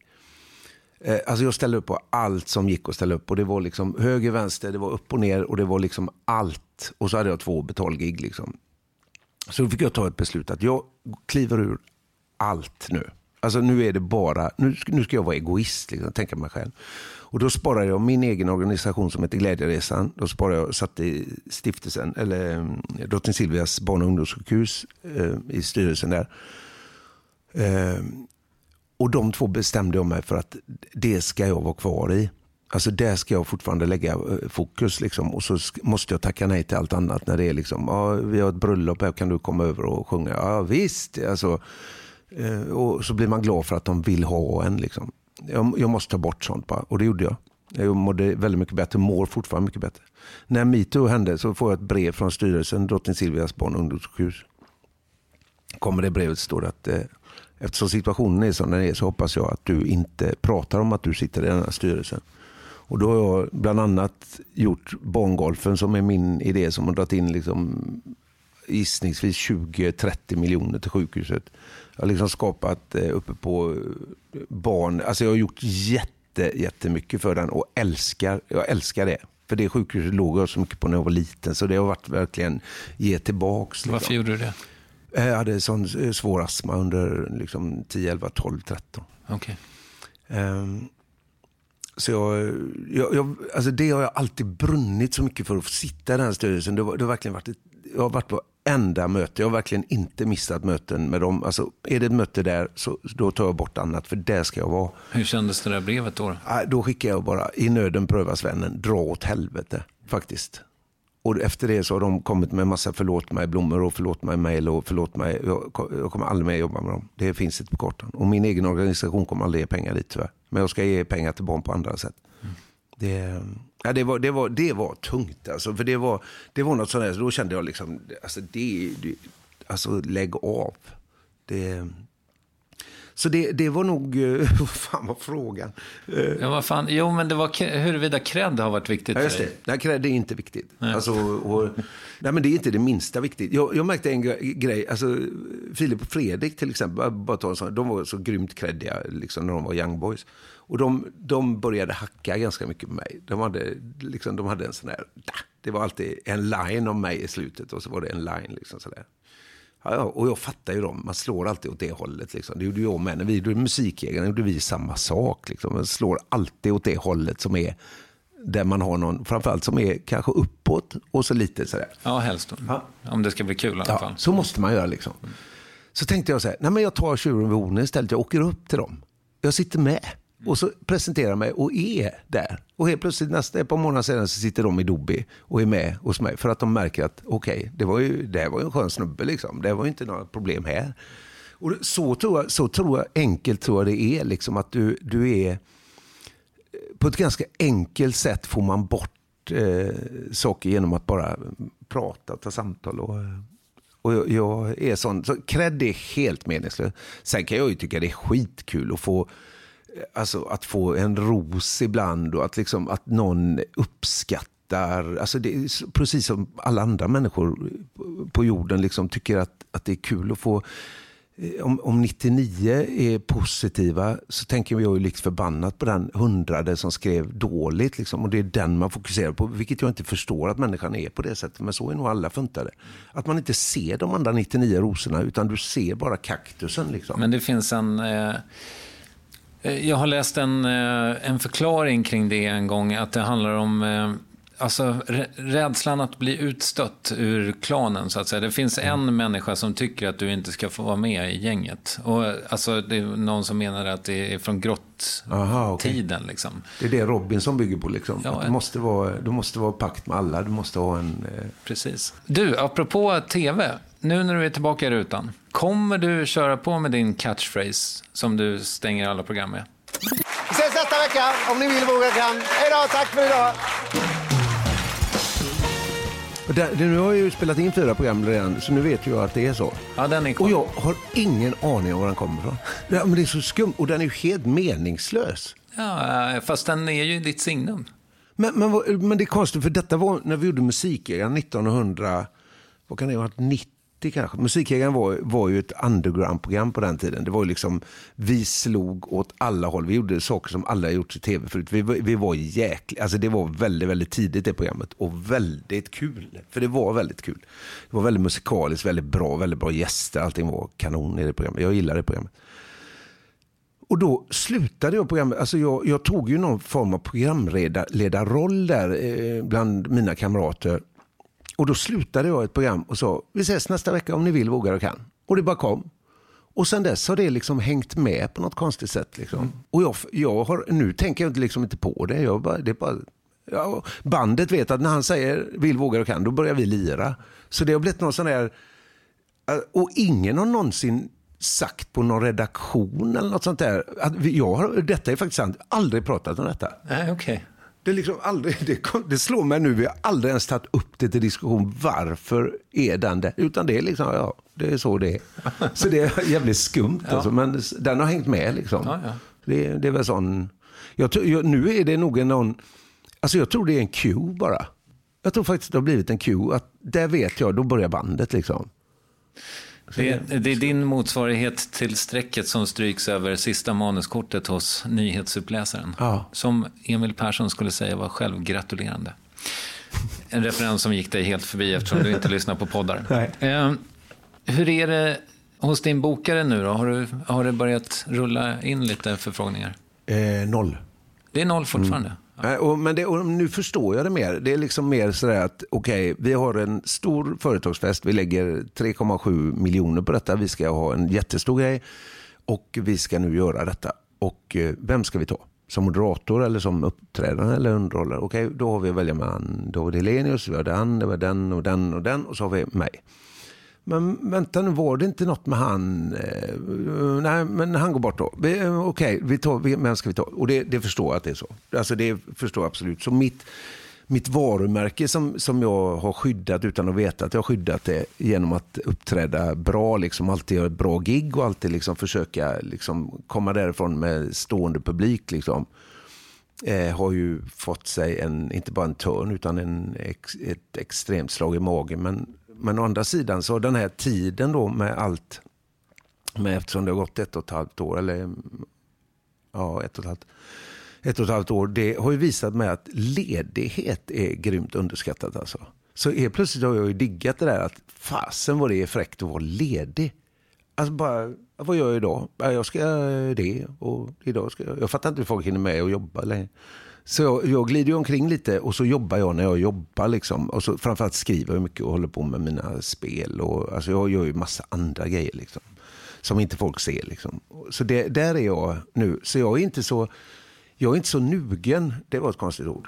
Eh, alltså jag ställde upp på allt som gick att ställa upp. Och det var liksom höger, vänster, det var upp och ner och det var liksom allt. Och så hade jag två betalgig. Liksom. Så då fick jag ta ett beslut att jag kliver ur allt nu. Alltså nu är det bara, nu, nu ska jag vara egoist, liksom, tänka mig själv. Och då sparade jag min egen organisation som heter Glädjeresan. Då sparade jag, satt i stiftelsen, eller eh, Drottning Silvias barn och ungdomssjukhus eh, i styrelsen där. Eh, och de två bestämde jag mig för att det ska jag vara kvar i. Alltså där ska jag fortfarande lägga eh, fokus. Liksom. Och så måste jag tacka nej till allt annat. När det är liksom, ah, vi har ett bröllop här, kan du komma över och sjunga? Ja visst. Alltså, Eh, och så blir man glad för att de vill ha en. Liksom jag, jag måste ta bort sånt bara. Och det gjorde jag. Jag mådde väldigt mycket bättre, mår fortfarande mycket bättre. När metoo hände så får jag ett brev från styrelsen, Drottning Silvias barn och ungdomssjukhus. Kommer det brevet står det att eh, eftersom situationen är som den är så hoppas jag att du inte pratar om att du sitter i den här styrelsen. Och då har jag bland annat gjort barngolfen som är min idé som har dragit in liksom gissningsvis 20-30 miljoner till sjukhuset. Jag har liksom skapat eh, uppe på eh, barn, alltså jag har gjort jätte, jättemycket för den och älskar, jag älskar det. För det sjukhuset låg jag så mycket på när jag var liten så det har varit verkligen ge tillbaks. Liksom. Varför gjorde du det? Eh, Jag hade sån svår astma under liksom 10, 11, 12, 13. Okej. Ehm, så jag, jag, jag, alltså det har jag alltid brunnit så mycket för att få sitta i den här styrelsen. Det, var, det har verkligen varit ett, jag har varit på enda möte. Jag har verkligen inte missat möten med dem. Alltså, är det ett möte där så då tar jag bort annat för där ska jag vara. Hur kändes det där brevet då? Nej, Då skickar jag bara i nöden prövas vännen, dra åt helvete faktiskt. Och efter det så har de kommit med massa förlåt mig blommor och förlåt mig mail och förlåt mig. Jag, jag kommer aldrig mer jobba med dem. Det finns inte på kartan. Och min egen organisation kommer aldrig ge pengar dit tyvärr. Men jag ska ge pengar till barn på andra sätt. Det, ja, det, var, det, var, det var tungt alltså. För det var, det var något sånt där, så då kände jag liksom, alltså, det, det, alltså lägg av. Det, så det, det var nog, eh, vad fan var frågan? Eh, Ja, vad fan. Jo, men det var huruvida cred har varit viktigt Ja, just det. Nej, cred, är inte viktigt. Alltså, och, nej, men det är inte det minsta viktigt. Jag, jag märkte en gre- grej, alltså, Filip och Fredrik till exempel, bara- bara ta en sån, de var så grymt creddiga liksom, när de var young boys. Och de, de började hacka ganska mycket med mig. De hade, liksom, de hade en sån här, det var alltid en line om mig i slutet och så var det en line. Liksom, sådär. Ja, ja, och jag fattar ju dem. Man slår alltid åt det hållet. Liksom. Det gjorde jag med. När vi gjorde Musikjägarna gjorde vi samma sak. Liksom. Man slår alltid åt det hållet som är där man har någon, framförallt som är kanske uppåt och så lite sådär. Ja, helst. Om det ska bli kul i alla Ja, fall. så måste man göra liksom. Så tänkte jag så här, nej men jag tar tjuren vid hornen istället. Jag åker upp till dem. Jag sitter med Mm. och så presenterar mig och är där. Och helt plötsligt nästa ett par månader senare så sitter de i Dobby och är med hos mig. För att de märker att okej, det, var ju, det här var ju en skön snubbe liksom. Det var ju inte några problem här. Och så tror jag, så tror jag enkelt tror jag det är liksom att du, du är eh, på ett ganska enkelt sätt får man bort eh, saker genom att bara prata ta samtal. Och, och jag, jag är sån, så cred är helt meningslöst. Sen kan jag ju tycka det är skitkul att få Alltså att få en ros ibland och att, liksom, att någon uppskattar, alltså det är precis som alla andra människor på jorden liksom tycker att, att det är kul att få eh, om, om 99 är positiva så tänker jag ju likt förbannat på den hundrade som skrev dåligt. Liksom, och det är den man fokuserar på. Vilket jag inte förstår att människan är på det sättet. Men så är nog alla funtade. Att man inte ser de andra 99 rosorna utan du ser bara kaktusen. Liksom. Men det finns en... Eh, jag har läst en, eh, en förklaring kring det en gång, att det handlar om eh, alltså, rä- rädslan att bli utstött ur klanen, så att säga. Det finns en människa som tycker att du inte ska få vara med i gänget. Och, eh, alltså, det är någon som menar att det är från okej. grott-tiden. Liksom. Det är det Robinson bygger på. Liksom. Ja, du, måste vara, du måste vara pakt med alla. Du måste ha en... Eh, Precis. Du, apropå tv. Nu när du är tillbaka i rutan. Kommer du köra på med din catchphrase som du stänger alla program med? Vi ses nästa vecka om ni vill våga kan. Hej då, tack för idag. där, det- nu har jag ju spelat in fyra program redan, så nu vet jag att det är så. Ja, den är. Och jag har ingen aning om var den kommer ifrån. Ja, men det är så skumt och den är ju helt meningslös. Ja, fast den är ju ditt signum. Men, men, men det är konstigt, för detta var när vi gjorde Musikjägaren 1900, vad kan det ha varit, 90 kanske. Musikjägaren var, var ju ett underground-program på den tiden. Det var ju liksom, vi slog åt alla håll. Vi gjorde saker som alla gjort i tv förut. Vi, vi var jäkla, alltså det var väldigt, väldigt tidigt det programmet och väldigt kul. För det var väldigt kul. Det var väldigt musikaliskt, väldigt bra, väldigt bra gäster. Allting var kanon i det programmet. Jag gillade det programmet. Och då slutade jag programmet. Alltså jag, jag tog ju någon form av programledarroll där eh, bland mina kamrater. Och då slutade jag ett program och sa, vi ses nästa vecka om ni vill, vågar och kan. Och det bara kom. Och sen dess har det liksom hängt med på något konstigt sätt. Liksom. Och jag, jag har, nu tänker jag inte liksom inte på det. Jag bara, det bara, ja, bandet vet att när han säger vill, vågar och kan, då börjar vi lira. Så det har blivit någon sån där Uh, Och ingen har någonsin sagt på någon redaktion eller något sånt där. Att jag har, detta är faktiskt sant, aldrig pratat om detta. Nej, okej. Det, liksom aldrig, det, det slår mig nu, vi har aldrig ens tagit upp det till diskussion. Varför är den där? Utan det är liksom, ja, det är så det är. Så det är jävligt skumt alltså, men den har hängt med liksom. Ja, ja. Det, det är väl sån... Jag, jag, nu är det nog en någon, alltså jag tror det är en cue bara. Jag tror faktiskt det har blivit en cue, att där vet jag, då börjar bandet liksom. Det, det är din motsvarighet till strecket som stryks över sista manuskortet hos nyhetsuppläsaren. Ja. Som Emil Persson skulle säga var självgratulerande. En referens som gick dig helt förbi eftersom du inte lyssnar på poddar. Eh, hur är det hos din bokare nu då? Har, du, har det börjat rulla in lite förfrågningar? Eh, noll. Det är noll fortfarande. Nej, eh, och, men det, och nu förstår jag det mer. Det är liksom mer sådär att okej, vi har en stor företagsfest. Vi lägger 3,7 miljoner på detta. Vi ska ha en jättestor grej och vi ska nu göra detta. Och eh, vem ska vi ta? Som moderator eller som uppträdande eller underhållare? Okej, då har vi att välja mellan David Hellenius, vi har den, det var den och den och den och så har vi mig. Men vänta nu, var det inte något med han? Eh, nej, men han går bort då. Eh, okej, vi tar, vem ska vi ta? Och det, det förstår jag att det är så. Alltså det förstår jag absolut. Så mitt, mitt varumärke som, som jag har skyddat utan att veta att jag har skyddat det genom att uppträda bra, liksom alltid göra ett bra gig och alltid liksom försöka liksom komma därifrån med stående publik. Liksom eh, har ju fått sig en, inte bara en törn utan en, ett extremt slag i magen. Men, men å andra sidan så den här tiden då med allt, med, eftersom det har gått ett och ett halvt år, eller ja, ett och ett halvt, ett och ett halvt år, det har ju visat mig att ledighet är grymt underskattat alltså. Så helt plötsligt har jag ju diggat det där att fasen vad det är fräckt att vara ledig. Alltså bara, vad gör jag idag? Jag ska göra det och idag ska jag... Jag fattar inte hur folk hinner med att jobba längre. Så jag, jag glider omkring lite och så jobbar jag när jag jobbar. Liksom. Och så framförallt skriver jag mycket och håller på med mina spel. Och, alltså jag gör ju massa andra grejer liksom, som inte folk ser. Liksom. Så det, där är jag nu. Så jag är inte så, jag är inte så nugen. Det var ett konstigt ord.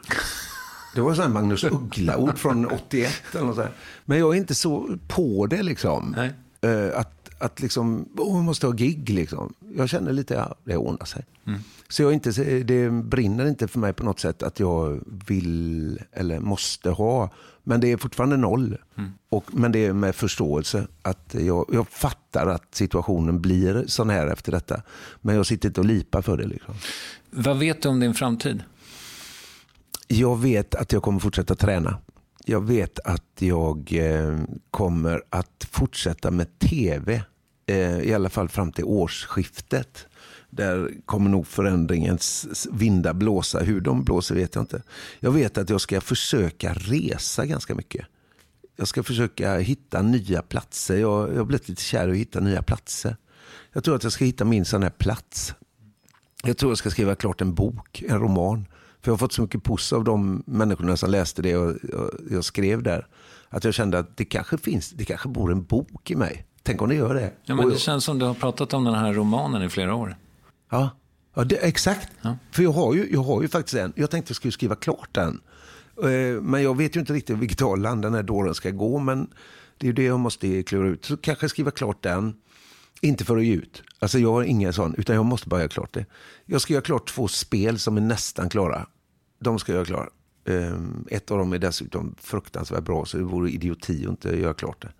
Det var sån Magnus Uggla-ord från 81 eller något sånt. Men jag är inte så på det liksom. Nej. Eh, att, att liksom, åh, man måste ha gig liksom. Jag känner lite, ja, det ordnar sig. Så jag inte, det brinner inte för mig på något sätt att jag vill eller måste ha. Men det är fortfarande noll. Och, men det är med förståelse. att jag, jag fattar att situationen blir sån här efter detta. Men jag sitter inte och lipar för det. Liksom. Vad vet du om din framtid? Jag vet att jag kommer fortsätta träna. Jag vet att jag eh, kommer att fortsätta med tv. Eh, I alla fall fram till årsskiftet. Där kommer nog förändringens vindar blåsa. Hur de blåser vet jag inte. Jag vet att jag ska försöka resa ganska mycket. Jag ska försöka hitta nya platser. Jag, jag har blivit lite kär i att hitta nya platser. Jag tror att jag ska hitta min sån här plats. Jag tror jag ska skriva klart en bok, en roman. För jag har fått så mycket puss av de människorna som läste det och jag, jag skrev där. Att jag kände att det kanske finns, det kanske bor en bok i mig. Tänk om det gör det. Ja, men Och det känns som du har pratat om den här romanen i flera år. Ja, ja det, exakt. Ja. För jag har, ju, jag har ju faktiskt en. Jag tänkte jag skulle skriva klart den. Eh, Men jag vet ju inte riktigt vilket håll den här dåren ska gå. Men det är ju det jag måste klura ut. Så kanske skriva klart den. Inte för att ge ut. Alltså jag har ingen sån, utan jag måste bara göra klart det. Jag ska göra klart två spel som är nästan klara. De ska jag göra klara. Eh, Ett av dem är dessutom fruktansvärt bra, så det vore idioti att inte göra klart det.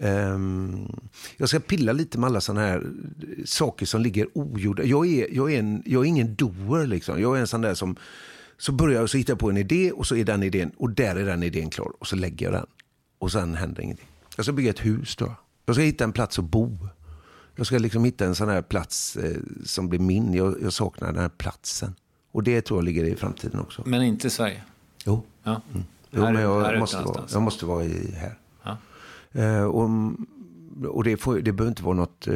Ehm, jag ska pilla lite med alla sådana här eh, saker som ligger ogjorda. Jag är, jag är, en, jag är ingen doer liksom. Jag är en sån där som så börjar jag och så hittar jag på en idé och så är den idén och där är den idén klar och så lägger jag den och sen händer ingenting. Jag ska bygga ett hus då. Jag ska hitta en plats att bo. Jag ska liksom hitta en sån här plats eh, som blir min. Jag, jag saknar den här platsen. Och det tror jag ligger i framtiden också. Men inte i Sverige. Jo, Ja. jo Här- men jag måste, vara, någonstans. jag måste vara i, här. Ja. Eh, och och det, får, det behöver inte vara något, eh,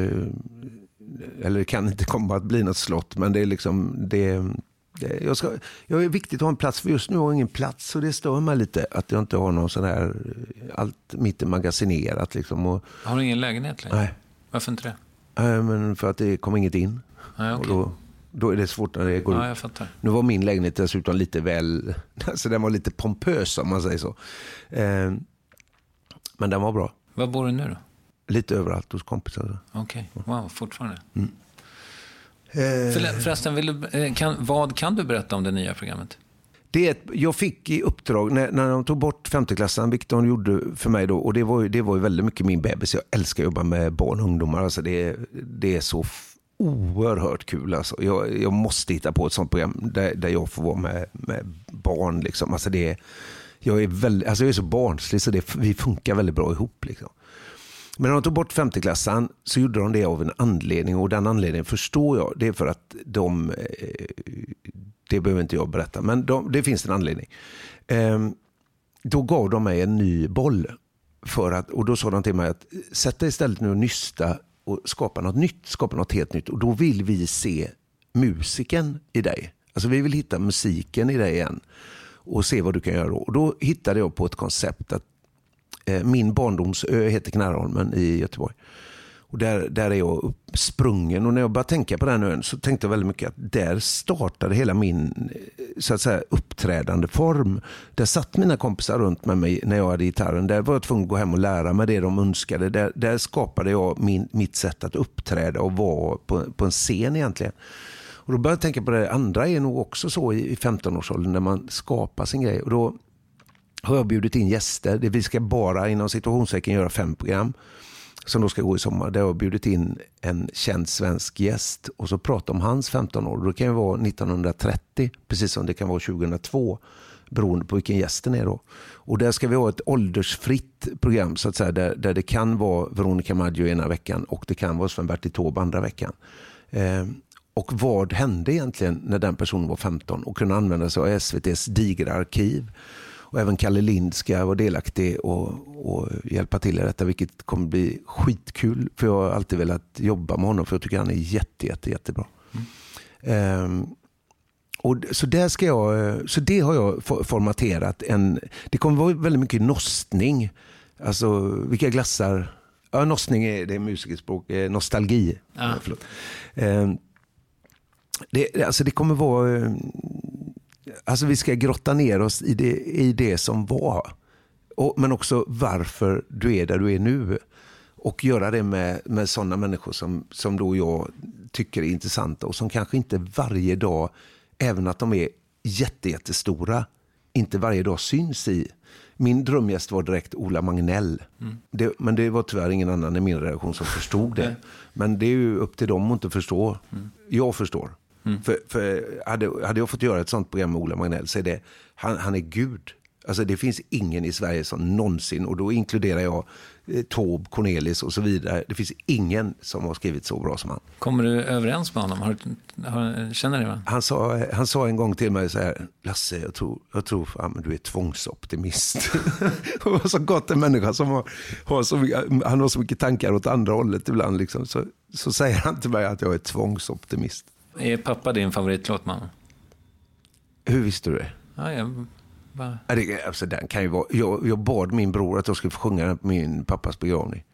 eller det kan inte komma att bli något slott, men det är liksom, det, det, jag, ska, jag är viktigt att ha en plats, för just nu har jag ingen plats och det stör mig lite att jag inte har någon sån här, allt mitt är magasinerat liksom. Och, Har du ingen lägenhet längre? nej, Varför inte det? eh, men för att det kommer inget in. Nej, Och okej. då, då är det svårt när det går Ja, jag fattar. Nu var min lägenhet dessutom lite väl, alltså den var lite pompös om man säger så. Eh, men den var bra. Var bor du nu då? Lite överallt hos kompisar. Okej, wow, fortfarande. Mm. För, förresten, vill du, eh, kan, vad kan du berätta om det nya programmet? Det ett, jag fick i uppdrag, när, när de tog bort femteklassen, vilket de gjorde för mig då, och det var, ju, det var ju väldigt mycket min bebis. Jag älskar att jobba med barn och ungdomar. Alltså det, det är så oerhört kul. Alltså. Jag, jag måste hitta på ett sånt program där, där jag får vara med, med barn. Liksom. Alltså det, jag, är väldigt, alltså jag är så barnslig så det, vi funkar väldigt bra ihop. Liksom. Men när de tog bort femteklassaren så gjorde de det av en anledning och den anledningen förstår jag. Det är för att de, eh, det behöver inte jag berätta, men de, det finns en anledning. Ehm, då gav de mig en ny boll. För att, och då sa de till mig att sätt dig istället nu och nysta och skapa något nytt, skapa något helt nytt. Och då vill vi se musiken i dig. Alltså vi vill hitta musiken i dig igen och se vad du kan göra då. Och då hittade jag på ett koncept att eh, min barndomsö heter Knarrholmen i Göteborg. Och där, där är jag sprungen och när jag började tänka på den ön så tänkte jag väldigt mycket att där startade hela min eh, så att säga, uppträdande form. Där satt mina kompisar runt med mig när jag hade gitarren. Där var jag tvungen att gå hem och lära mig det de önskade. Där, där skapade jag min, mitt sätt att uppträda och vara på, på en scen egentligen. Och då började jag tänka på det andra är nog också så i, i 15-årsåldern när man skapar sin grej. Och då har jag bjudit in gäster. Vi ska bara inom situationstecken göra fem program som då ska gå i sommar. Där jag har bjudit in en känd svensk gäst och så prata om hans 15 år. Det kan ju vara 1930, precis som det kan vara 2002 beroende på vilken gästen är då. Och där ska vi ha ett åldersfritt program så att säga, där, där det kan vara Veronica Maggio ena veckan och det kan vara Sven-Bertil Taube andra veckan. Eh, och vad hände egentligen när den personen var 15 och kunde använda sig av SVTs digra arkiv och även Kalle Lind ska vara delaktig och, och hjälpa till i detta, vilket kommer bli skitkul. För jag har alltid velat jobba med honom, för jag tycker han är jätte, jätte, jättebra. Mm. Um, och så, där ska jag, så det har jag formaterat. En, det kommer vara väldigt mycket nostning. Alltså vilka glassar... Ja, nostning är, det är musikerspråk. Eh, nostalgi. Ah. Um, det, alltså det kommer vara alltså vi ska grotta ner oss i det, i det som var. Och, men också varför du är där du är nu. Och göra det med, med sådana människor som, som då jag tycker är intressanta och som kanske inte varje dag, även att de är jättestora, inte varje dag syns i. Min drömgäst var direkt Ola Magnell. Mm. Det, men det var tyvärr ingen annan i min redaktion som förstod det. Men det är ju upp till dem att inte förstå. Mm. Jag förstår. Mm. För, för hade, hade jag fått göra ett sånt program med Ola Magnell så är det, han, han är gud. Alltså det finns ingen i Sverige som någonsin, och då inkluderar jag eh, Taube, Cornelis och så vidare. Det finns ingen som har skrivit så bra som han. Kommer du överens med honom? Har, har, känner du det? Han sa, han sa en gång till mig så här, Lasse, jag tror, jag tror fan, du är tvångsoptimist. och så gott en människa som har, har så mycket, han har så mycket tankar åt andra hållet ibland. Liksom. Så, så säger han till mig att jag är tvångsoptimist. Är pappa din favoritlåt, mamma? Hur visste du det? Ja, jag bara... alltså, den kan ju vara... jag, jag bad min bror att jag skulle få sjunga den på min pappas begravning.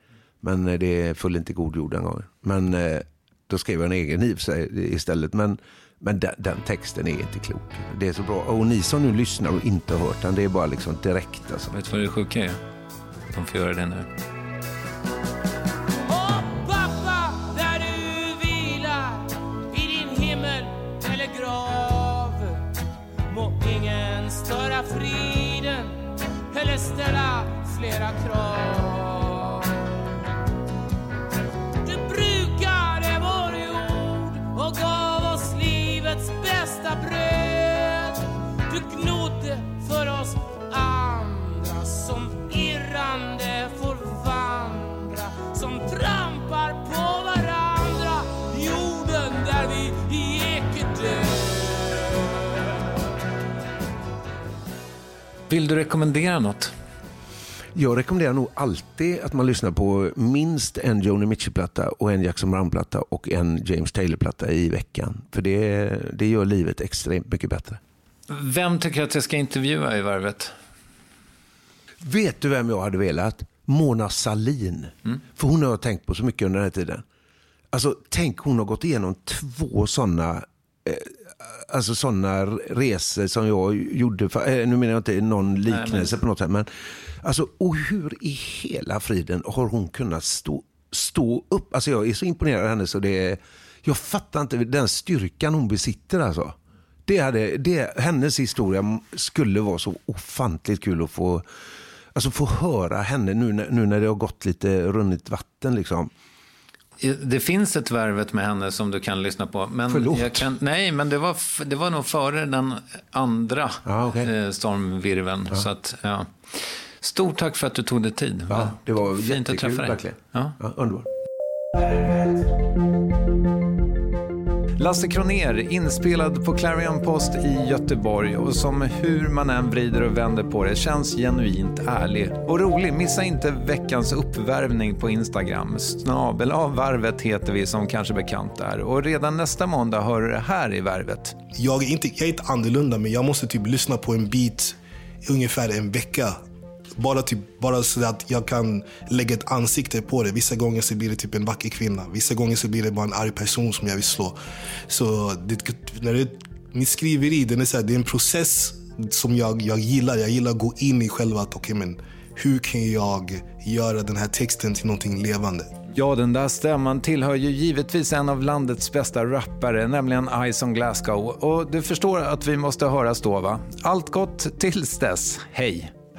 Men eh, det föll inte god jord den gången. Men eh, då skrev jag en egen i sig istället. Men, men den, den, texten är inte klok. Det är så bra. Och ni som nu lyssnar och inte har hört den, det är bara liksom direkt. Alltså. Vet du vad det sjuka är? De får göra det nu. Vill du rekommendera något? Jag rekommenderar nog alltid att man lyssnar på minst en Joni Mitchell-platta och en Jackson Brown-platta och en James Taylor-platta i veckan. För det, det gör livet extremt mycket bättre. Vem tycker att jag ska intervjua i Varvet? Vet du vem jag hade velat? Mona Salin. Mm. För hon har jag tänkt på så mycket under den här tiden. Alltså, tänk hon har gått igenom två sådana eh, alltså sådana resor som jag gjorde. För, eh, nu menar jag inte någon liknelse Nej, men... på något sätt. Men, alltså, och hur i hela friden har hon kunnat stå, stå upp? Alltså, jag är så imponerad av henne så det är, jag fattar inte den styrkan hon besitter. Alltså. Det hade, det, hennes historia skulle vara så ofantligt kul att få, alltså få höra henne nu, nu när det har gått lite runnit vatten. Liksom. Det finns ett Värvet med henne som du kan lyssna på. Men Förlåt. Jag kan, nej, men det var, det var nog före den andra Ja, okej. eh, stormvirveln. Så att, ja. Stort tack för att du tog dig tid. Ja, det var Fint att jättekul träffa dig. verkligen. Ja. Ja, underbart. Lasse Kroner, inspelad på Clarion Post i Göteborg och som hur man än vrider och vänder på det känns genuint ärlig och rolig. Missa inte veckans uppvärvning på Instagram. Snabel av varvet heter vi som kanske bekant är och redan nästa måndag hör du det här i Värvet. Jag är, inte, jag är inte annorlunda, men jag måste typ lyssna på en beat i ungefär en vecka. Bara, typ, bara så att jag kan lägga ett ansikte på det. Vissa gånger så blir det typ en vacker kvinna. Vissa gånger så blir det bara en arg person som jag vill slå. Så det, när det, mitt skriveri, den är så här, det är en process som jag, jag gillar. Jag gillar att gå in i själva att, okay, men hur kan jag göra den här texten till någonting levande? Ja, den där stämman tillhör ju givetvis en av landets bästa rappare, nämligen Ison Glasgow. Och du förstår att vi måste höras då, va? Allt gott tills dess. Hej!